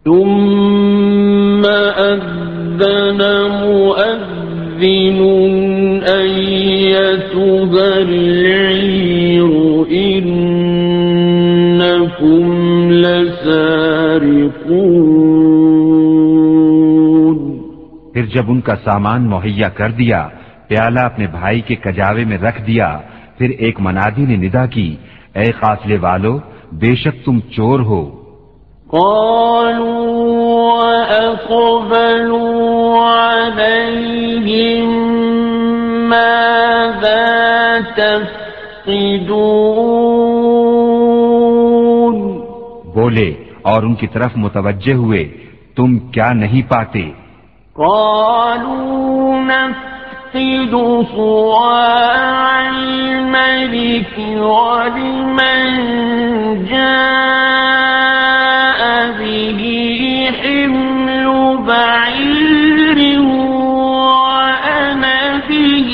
A: ثم أذن مؤذن العير إنكم لسارقون
B: پھر جب ان کا سامان مہیا کر دیا پیالہ اپنے بھائی کے کجاوے میں رکھ دیا پھر ایک منادی نے ندا کی اے قافلے والو بے شک تم چور ہو۔
A: قالوا وأقبلوا عليهم ماذا تفقدون۔
B: بولے اور ان کی طرف متوجہ ہوئے تم کیا نہیں پاتے؟
A: قالوا نفقد صواع الملك ولمن جاء به حمل بعير وأنا به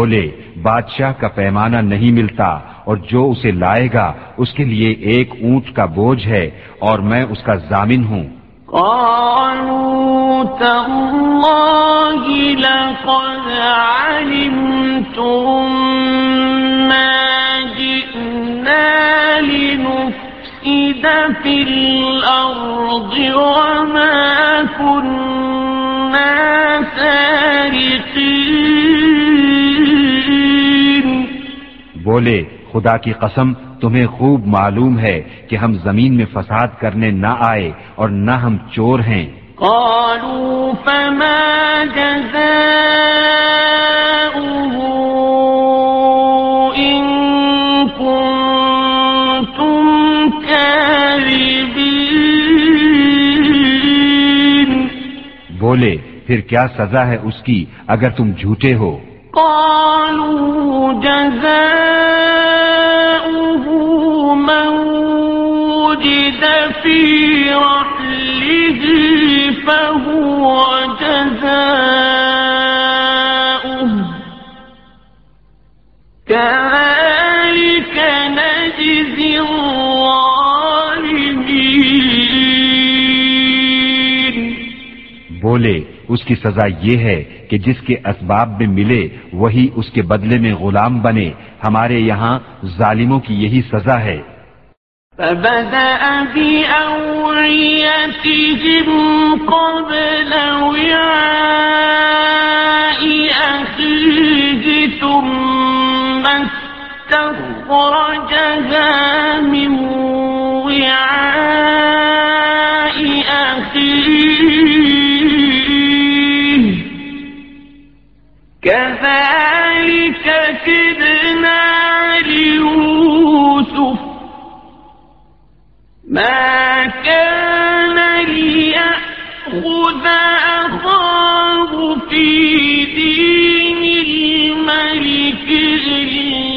B: بولے، بادشاہ کا پیمانہ نہیں ملتا اور جو اسے لائے گا، اس کے لیے ایک اونٹ کا بوجھ ہے اور میں اس کا ضامن ہوں۔
A: قالوا تالله لقد علمتم ما جئنا لنفسد في الأرض وما كنا سارقين۔
B: بولے خدا کی قسم تمہیں خوب معلوم ہے کہ ہم زمین میں فساد کرنے نہ آئے اور نہ ہم چور ہیں۔
A: قالوا فما جزاؤه إن كنتم كاذبين۔
B: بولے پھر کیا سزا ہے اس کی اگر تم جھوٹے ہو؟
A: قالوا جزاؤه من وجد في رحله فهو جزاؤه. كذلك نجزي الظالمين.
B: بولے، اس کی سزا یہ ہے کہ جس کے اسباب میں ملے وہی اس کے بدلے میں غلام بنے۔ ہمارے یہاں ظالموں کی یہی سزا ہے۔
A: فبدأ بأوعيتهم قبل وعاء أخيه ثم استخرجها من وعاء كذلك كدنا ليوسف. ما كان ليأخذ أخاه في دين الملك إلا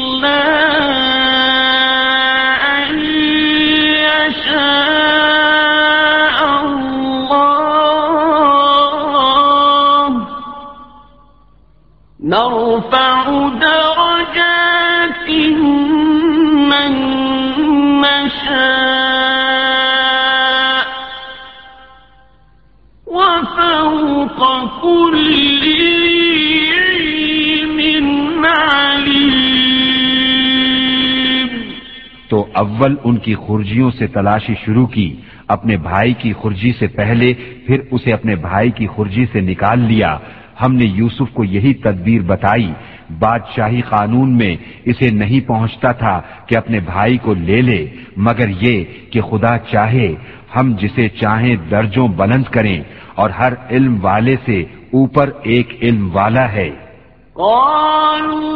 B: اول ان کی خرجیوں سے تلاشی شروع کی، اپنے بھائی کی خرجی سے پہلے، پھر اسے اپنے بھائی کی خرجی سے نکال لیا۔ ہم نے یوسف کو یہی تدبیر بتائی، بادشاہی قانون میں اسے نہیں پہنچتا تھا کہ اپنے بھائی کو لے لے، مگر یہ کہ خدا چاہے، ہم جسے چاہیں درجوں بلند کریں، اور ہر علم والے سے اوپر ایک علم والا ہے۔
A: قالوا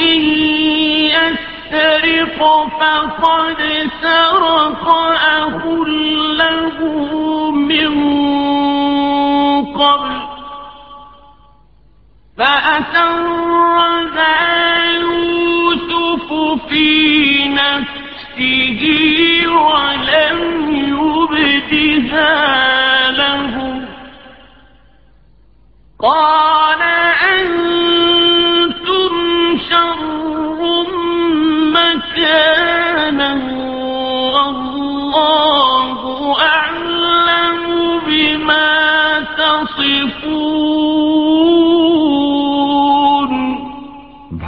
A: إن يسرق فقد سرق أخ له من قبل. فأسرها يوسف في نفسه ولم يبدها لهم قال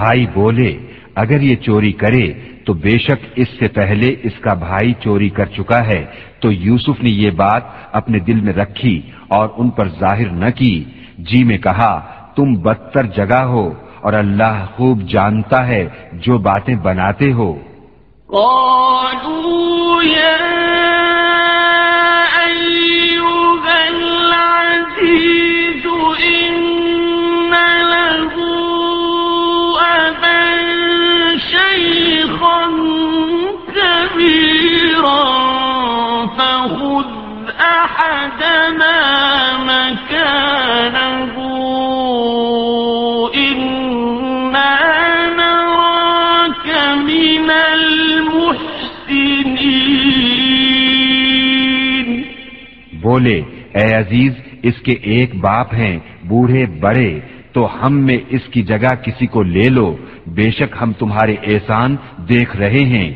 B: بھائی بولے، اگر یہ چوری کرے تو بے شک اس سے پہلے اس کا بھائی چوری کر چکا ہے۔ تو یوسف نے یہ بات اپنے دل میں رکھی اور ان پر ظاہر نہ کی۔ جی میں کہا، تم بدتر جگہ ہو اور اللہ خوب جانتا ہے جو باتیں بناتے ہو۔
A: قالوا يا
B: بولے اے عزیز اس کے ایک باپ ہیں بوڑھے بڑے تو ہم میں اس کی جگہ کسی کو لے لو۔ بے شک ہم تمہارے احسان دیکھ رہے ہیں۔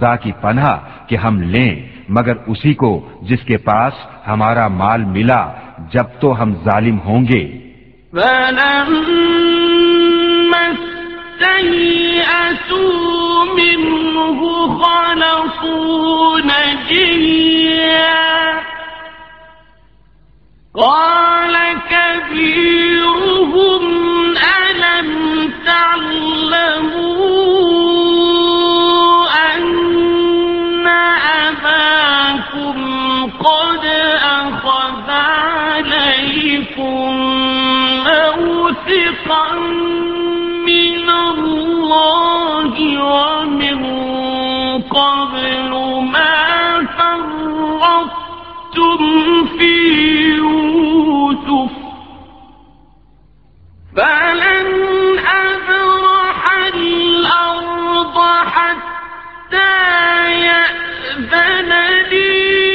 B: خدا کی پناہ کہ ہم لیں، مگر اسی کو جس کے پاس ہمارا مال ملا، جب تو ہم ظالم ہوں گے۔
A: قال كبيرهم ألم تعلموا موثقا من الله ومن قبل ما فرطتم في يوسف فلن أبرح الأرض حتى يأذن لي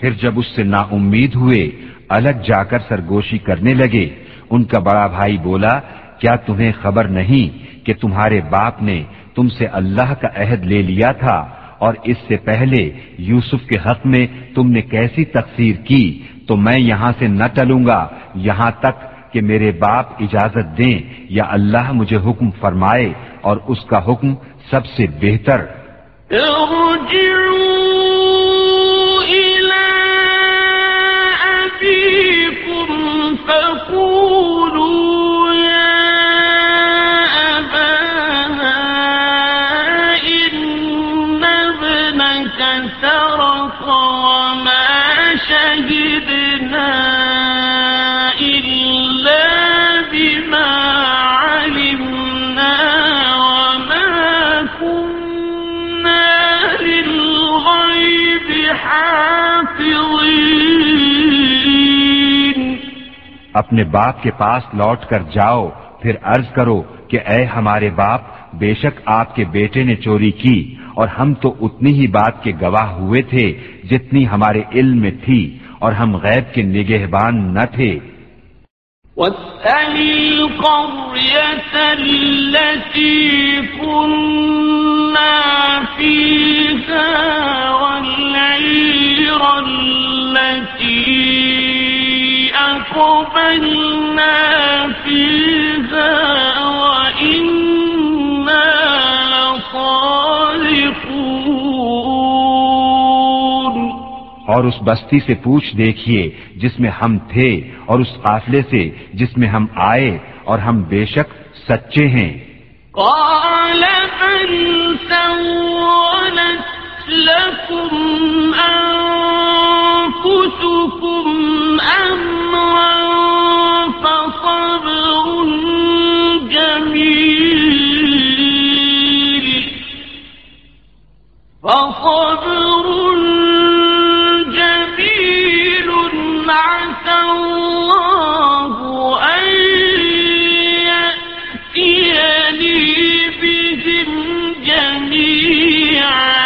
B: پھر جب اس سے نا امید ہوئے، الگ جا کر سرگوشی کرنے لگے، ان کا بڑا بھائی بولا، کیا تمہیں خبر نہیں کہ تمہارے باپ نے تم سے اللہ کا عہد لے لیا تھا اور اس سے پہلے یوسف کے حق میں تم نے کیسی تقسیر کی تو میں یہاں سے نہ ٹلوں گا، یہاں تک کہ میرے باپ اجازت دیں یا اللہ مجھے حکم فرمائے اور اس کا حکم سب سے بہتر۔ اپنے باپ کے پاس لوٹ کر جاؤ، پھر عرض کرو کہ اے ہمارے باپ، بے شک آپ کے بیٹے نے چوری کی، اور ہم تو اتنی ہی بات کے گواہ ہوئے تھے جتنی ہمارے علم میں تھی، اور ہم غیب کے نگہبان نہ تھے۔
A: واسأل القرية التي كنا فيها وإنا
B: اور اس بستی سے پوچھ دیکھیے جس میں ہم تھے اور اس قافلے سے جس میں ہم آئے اور ہم بے شک سچے ہیں۔
A: قال بل سولت لكم أنفسكم أمرا فصبر جميل فصبر جميل عسى الله أن يأتيني بهم جميعا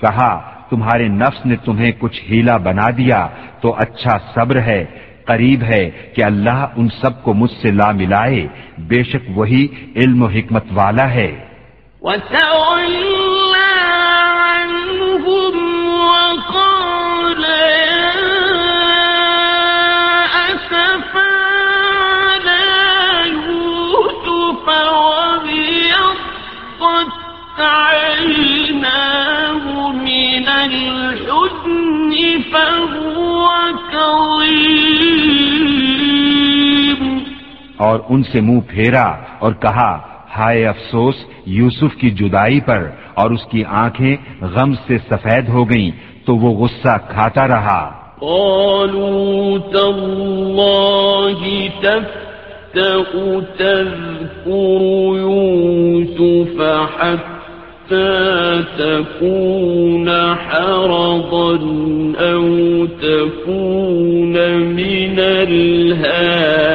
B: کہا تمہارے نفس نے تمہیں کچھ ہیلا بنا دیا تو اچھا صبر ہے قریب ہے کہ اللہ ان سب کو مجھ سے لا ملائے۔ بے شک وہی علم و حکمت والا ہے۔ اور ان سے منہ پھیرا اور کہا ہائے افسوس یوسف کی جدائی پر اور اس کی آنکھیں غم سے سفید ہو گئیں تو وہ غصہ کھاتا رہا۔
A: قالوا تالله تفتأ تذكر يوسف حتى تكون حرضا أو تكون من الهالكين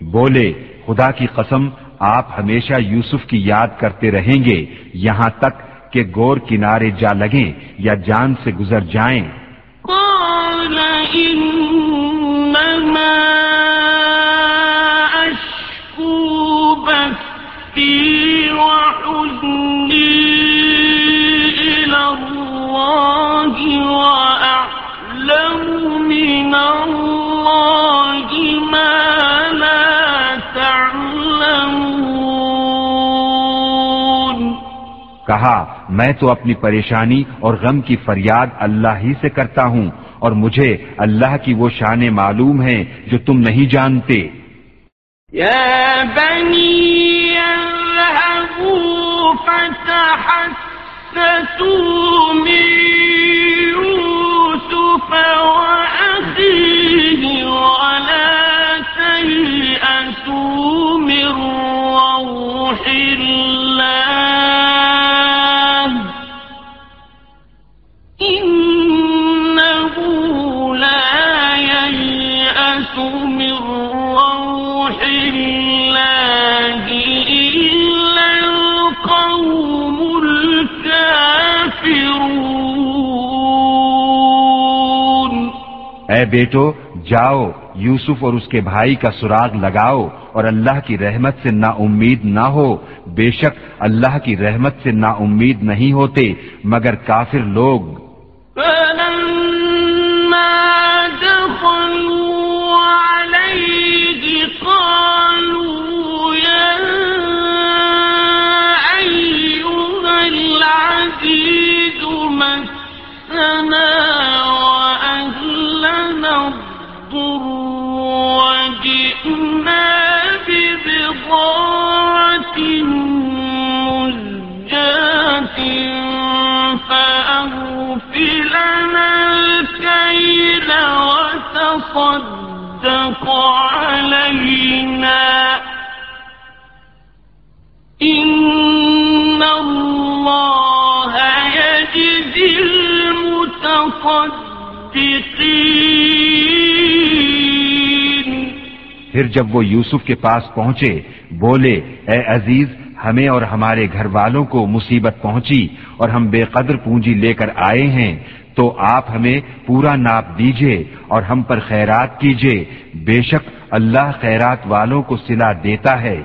B: بولے، خدا کی قسم، آپ ہمیشہ یوسف کی یاد کرتے رہیں گے، یہاں تک کہ گور کنارے جا لگیں یا جان سے گزر جائیں۔
A: بثي وحزني إلى الله وأعلم من الله ما لا تعلمون
B: کہا، میں تو اپنی پریشانی اور غم کی فریاد اللہ ہی سے کرتا ہوں اور مجھے اللہ کی وہ شانیں معلوم ہیں جو تم نہیں جانتے۔
A: يا بني اذهبوا فتحسسوا من يوسف وأخيه ولا تيأسوا من روح الله إنه لا ييأس من
B: اے بیٹو، جاؤ، یوسف اور اس کے بھائی کا سراغ لگاؤ اور اللہ کی رحمت سے نا امید نہ ہو۔ بے شک اللہ کی رحمت سے نا امید نہیں ہوتے، مگر کافر لوگ۔
A: العزيز مسنا علينا إن الله يجزي المتصدقين
B: پھر جب وہ یوسف کے پاس پہنچے بولے اے عزیز ہمیں اور ہمارے گھر والوں کو مصیبت پہنچی اور ہم بے قدر پونجی لے کر آئے ہیں تو آپ ہمیں پورا ناپ دیجیے اور ہم پر خیرات کیجیے۔ بے شک اللہ خیرات والوں کو صلہ دیتا ہے۔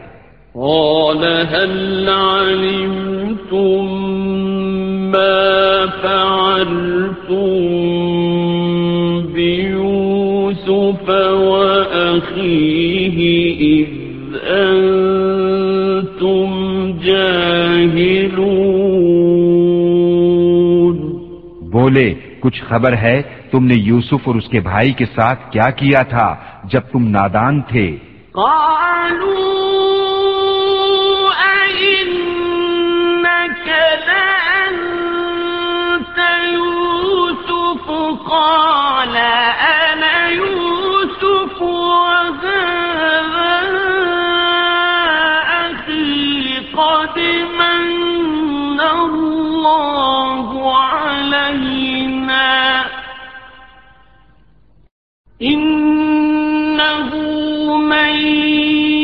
A: قال هل علمتم ما فعلتم؟ وأخيه إذ أنتم جاهلون.
B: بولے کچھ خبر ہے تم نے یوسف اور اس کے بھائی کے ساتھ کیا کیا تھا جب تم نادان تھے؟
A: قالوا أئنك لأنت يوسف؟ قال أنا يوسف. إنه من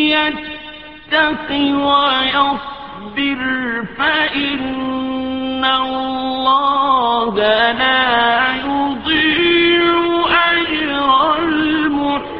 A: يتق ويصبر فإن الله لا يضيع أجر المحسنين.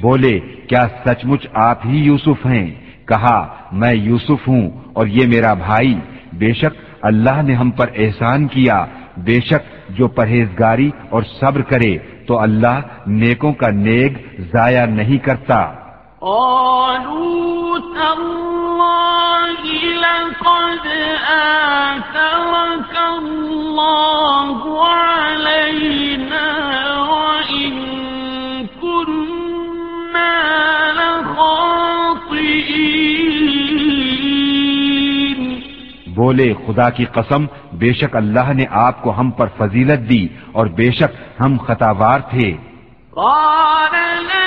B: بولے، کیا سچ مچ آپ ہی یوسف ہیں؟ کہا، میں یوسف ہوں اور یہ میرا بھائی۔ بے شک اللہ نے ہم پر احسان کیا، بے شک جو پرہیزگاری اور صبر کرے تو اللہ نیکوں کا نیک ضائع نہیں کرتا۔
A: قالوا تالله لقد آثرك الله علينا وإن كنا لخاطئين
B: بولے خدا کی قسم بے شک اللہ نے آپ کو ہم پر فضیلت دی اور بے شک ہم خطاوار تھے۔
A: قال لا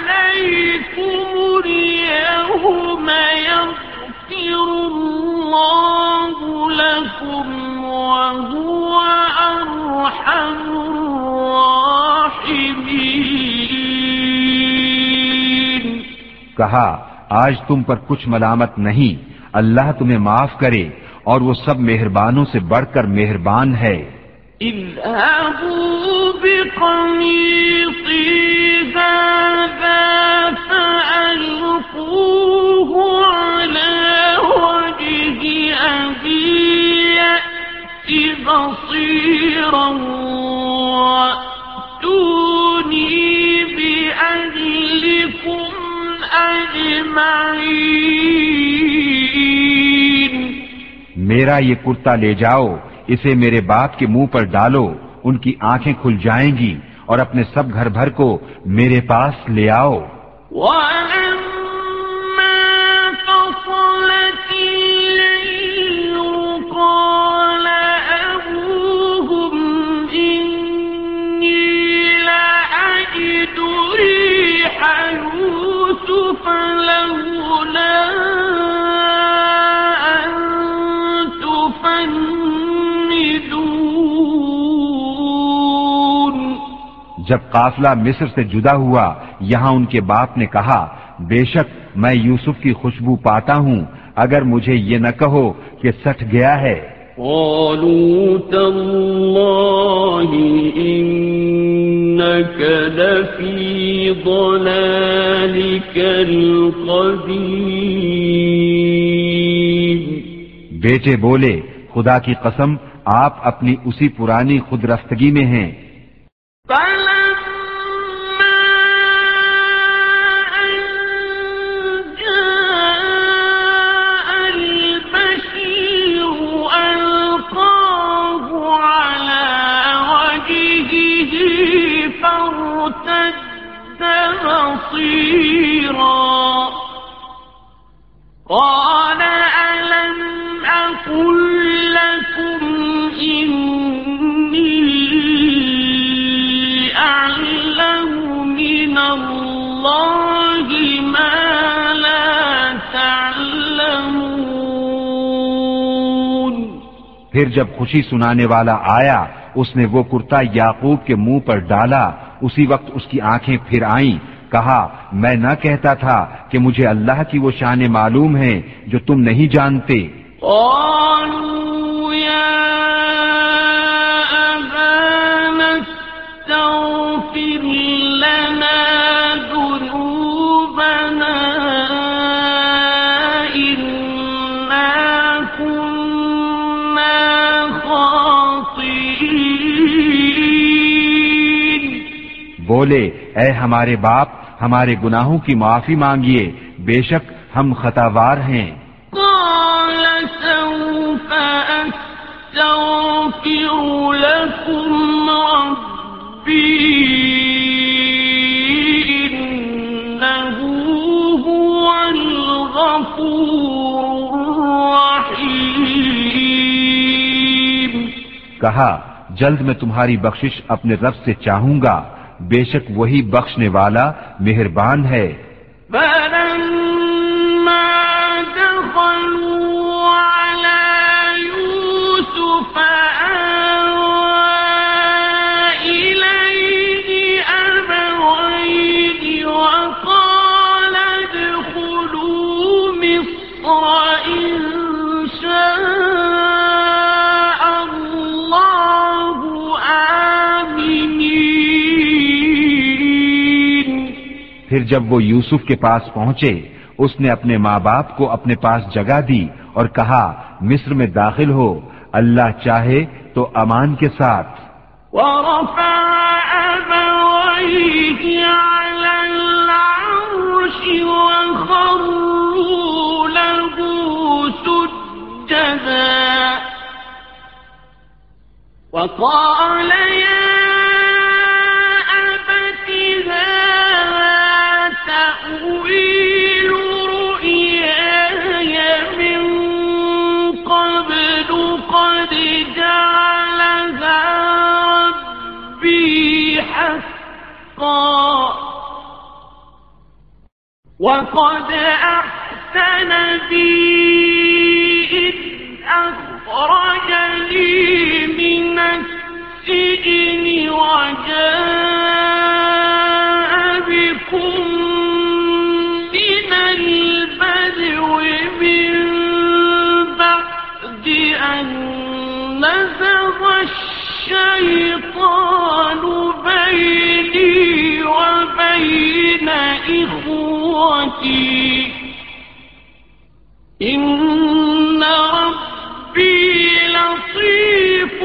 A: عليكم اليوم يغفر الله لكم وهو أرحم الراحمين
B: کہا آج تم پر کچھ ملامت نہیں۔ اللہ تمہیں معاف کرے اور وہ سب مہربانوں سے بڑھ کر مہربان ہے۔
A: اذهبوا بقميصي أجمعين.
B: میرا یہ کرتا لے جاؤ اسے میرے باپ کے منہ پر ڈالو ان کی آنکھیں کھل جائیں گی اور اپنے سب گھر بھر کو میرے پاس لے آؤ۔ جب قافلہ مصر سے جدا ہوا یہاں ان کے باپ نے کہا بے شک میں یوسف کی خوشبو پاتا ہوں اگر مجھے یہ نہ کہو کہ سٹ گیا ہے۔
A: قالوا تالله إنك لفي ضلالك القديم
B: بیٹے بولے خدا کی قسم آپ اپنی اسی پرانی خود رفتگی میں ہیں۔
A: قال ألم أقل لكم إني أعلم من الله ما لا تعلمون.
B: پھر جب خوشی سنانے والا آیا، اس نے وہ کرتا یعقوب کے منہ پر ڈالا، اسی وقت اس کی آنکھیں پھر آئیں کہا میں نہ کہتا تھا کہ مجھے اللہ کی وہ شان معلوم ہے جو تم نہیں جانتے۔
A: قالوا يا أبانا استغفر لنا ذنوبنا إنا كنا خاطئين۔
B: بولے اے ہمارے باپ ہمارے گناہوں کی معافی مانگیے بے شک ہم خطاوار ہیں۔
A: قال سوف لكم ربي هو الرحيم.
B: کہا جلد میں تمہاری بخشش اپنے رب سے چاہوں گا۔ بے شک وہی بخشنے والا مہربان ہے۔ جب وہ یوسف کے پاس پہنچے، اس نے اپنے ماں باپ کو اپنے پاس جگہ دی اور کہا، مصر میں داخل ہو، اللہ چاہے تو امان کے ساتھ۔
A: وقال يا وقد أحسن بي إذ أخرجني من السجن وجاء بكم الشيطان بيني وبين إخوتي. إن ربي لطيف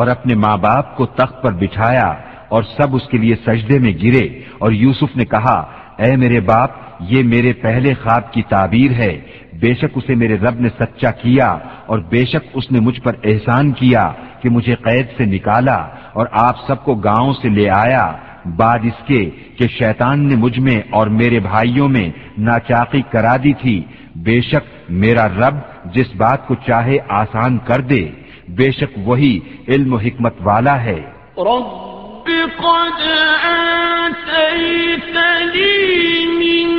B: اور اپنے ماں باپ کو تخت پر بٹھایا اور سب اس کے لیے سجدے میں گرے اور یوسف نے کہا، اے میرے باپ، یہ میرے پہلے خواب کی تعبیر ہے۔ بے شک اسے میرے رب نے سچا کیا اور بے شک اس نے مجھ پر احسان کیا کہ مجھے قید سے نکالا اور آپ سب کو گاؤں سے لے آیا۔ بعد اس کے کہ شیطان نے مجھ میں اور میرے بھائیوں میں ناچاقی کرا دی تھی۔ بے شک میرا رب جس بات کو چاہے آسان کر دے۔ بے شک وہی علم و حکمت والا ہے۔
A: رب قد آتیتنی من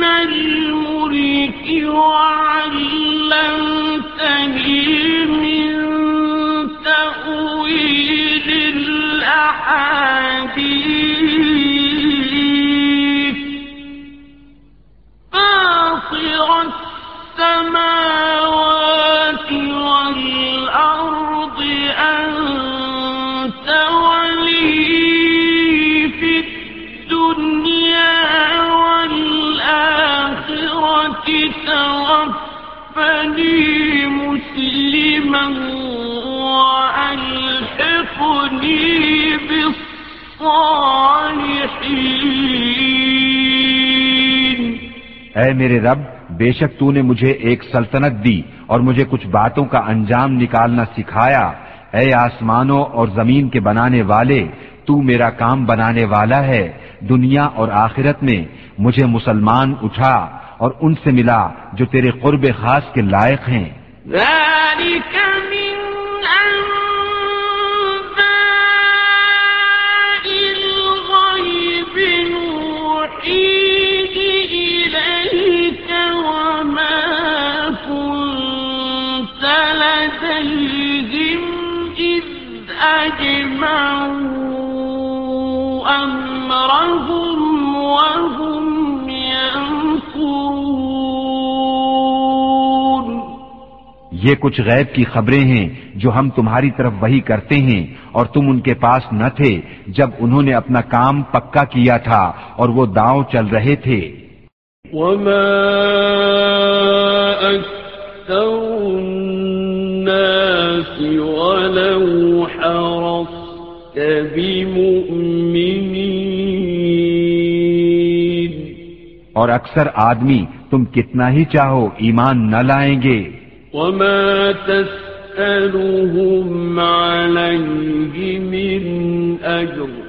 B: اے میرے رب، بے شک تو نے مجھے ایک سلطنت دی اور مجھے کچھ باتوں کا انجام نکالنا سکھایا۔ اے آسمانوں اور زمین کے بنانے والے، تو میرا کام بنانے والا ہے۔ دنیا اور آخرت میں مجھے مسلمان اٹھا اور ان سے ملا جو تیرے قرب خاص کے لائق ہیں۔
A: ذلك من أجمعوا أمرهم وهم يمكرون
B: یہ کچھ غیب کی خبریں ہیں جو ہم تمہاری طرف وہی کرتے ہیں اور تم ان کے پاس نہ تھے جب انہوں نے اپنا کام پکا کیا تھا اور وہ داؤں چل رہے تھے۔
A: وما الناس ولو حرصت بمؤمنين.
B: اور اکثر آدمی تم کتنا ہی چاہو ایمان نہ لائیں گے۔
A: وما تسألهم عليه من أجر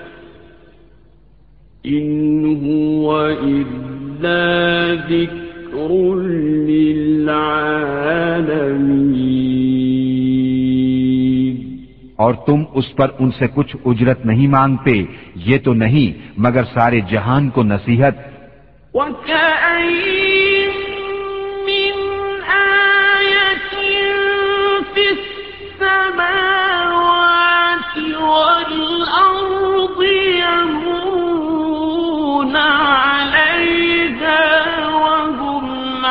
A: إن هو إلا ذكر للعالمين.
B: اور تم اس پر ان سے کچھ اجرت نہیں مانگتے یہ تو نہیں مگر سارے جہان کو نصیحت۔
A: وكأين من آية في السماوات والأرض يمرون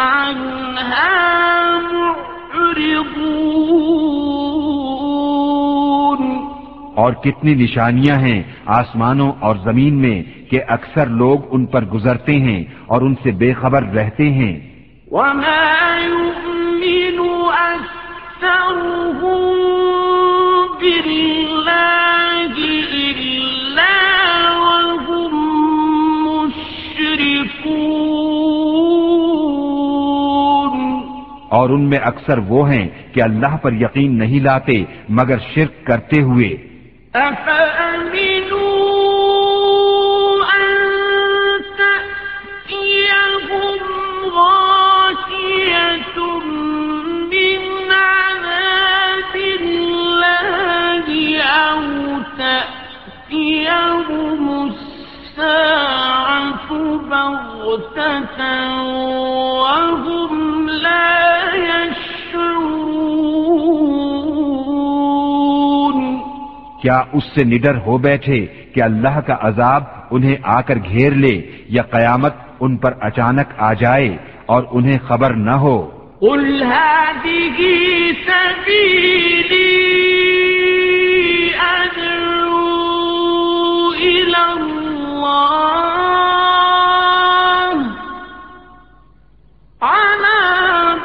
A: عنها معرضون۔
B: اور کتنی نشانیاں ہیں آسمانوں اور زمین میں کہ اکثر لوگ ان پر گزرتے ہیں اور ان سے بے خبر رہتے ہیں۔
A: وما يؤمن أكثرهم في
B: اور ان میں اکثر وہ ہیں کہ اللہ پر یقین نہیں لاتے مگر شرک کرتے ہوئے۔
A: أفأمنوا أن تأتيهم غاشية من عذاب الله أو تأتيهم الساعة بغتة
B: کیا اس سے نڈر ہو بیٹھے کہ اللہ کا عذاب انہیں آ کر گھیر لے یا قیامت ان پر اچانک آ جائے اور انہیں خبر نہ ہو؟
A: قل هذه سبيلي أدعو إلى الله على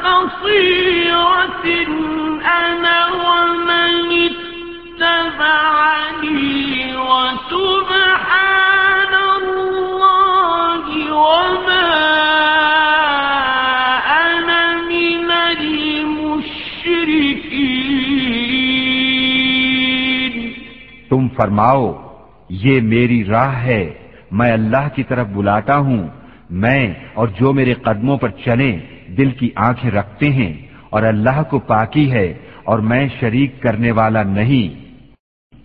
A: بصيرة أنا ومن
B: تم فرماؤ، یہ میری راہ ہے، میں اللہ کی طرف بلاتا ہوں، میں اور جو میرے قدموں پر چلیں، دل کی آنکھیں رکھتے ہیں، اور اللہ کو پاکی ہے، اور میں شریک کرنے والا نہیں۔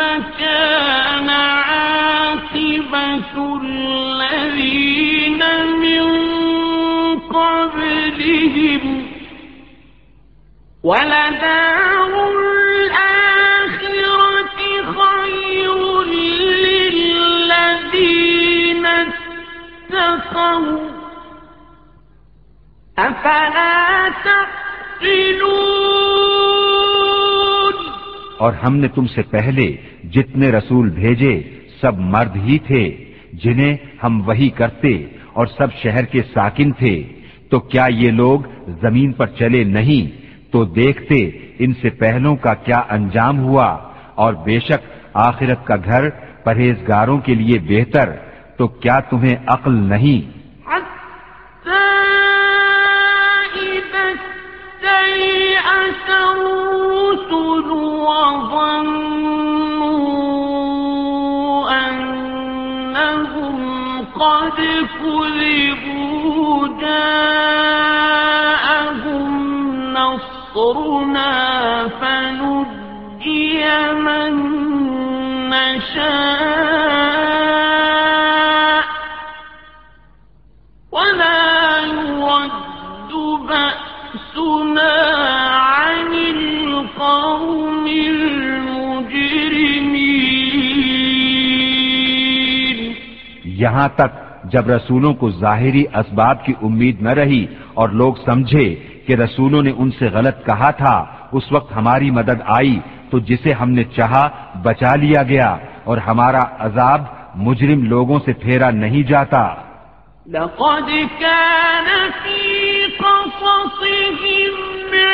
A: كيف كان عاقبة الذين من قبلهم ولدار الآخرة خير للذين اتقوا أفلا تعقلون
B: اور ہم نے تم سے پہلے جتنے رسول بھیجے سب مرد ہی تھے، جنہیں ہم وہی کرتے اور سب شہر کے ساکن تھے۔ تو کیا یہ لوگ زمین پر چلے نہیں؟ تو دیکھتے ان سے پہلوں کا کیا انجام ہوا؟ اور بے شک آخرت کا گھر پرہیزگاروں کے لیے بہتر، تو کیا تمہیں عقل نہیں؟
A: حتى إذا استيأس الرسل وظنوا أنهم قد كذبوا جاءهم نصرنا فنجي من نشاء
B: یہاں تک جب رسولوں کو ظاہری اسباب کی امید نہ رہی اور لوگ سمجھے کہ رسولوں نے ان سے غلط کہا تھا اس وقت ہماری مدد آئی تو جسے ہم نے چاہا بچا لیا گیا اور ہمارا عذاب مجرم لوگوں سے پھیرا نہیں جاتا۔
A: لقد كان في قصصهم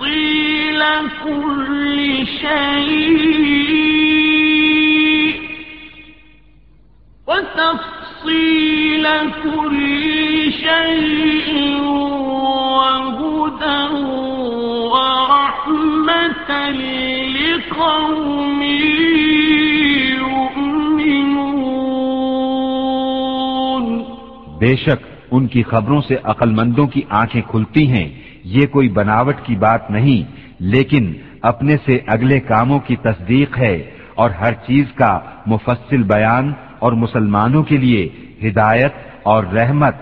A: تفصيل كل شيء وتفصيل كل شيء وهدى ورحمة لقوم
B: بے شک ان کی خبروں سے عقل مندوں کی آنکھیں کھلتی ہیں۔ یہ کوئی بناوٹ کی بات نہیں، لیکن اپنے سے اگلے کاموں کی تصدیق ہے اور ہر چیز کا مفصل بیان اور مسلمانوں کے لیے ہدایت اور رحمت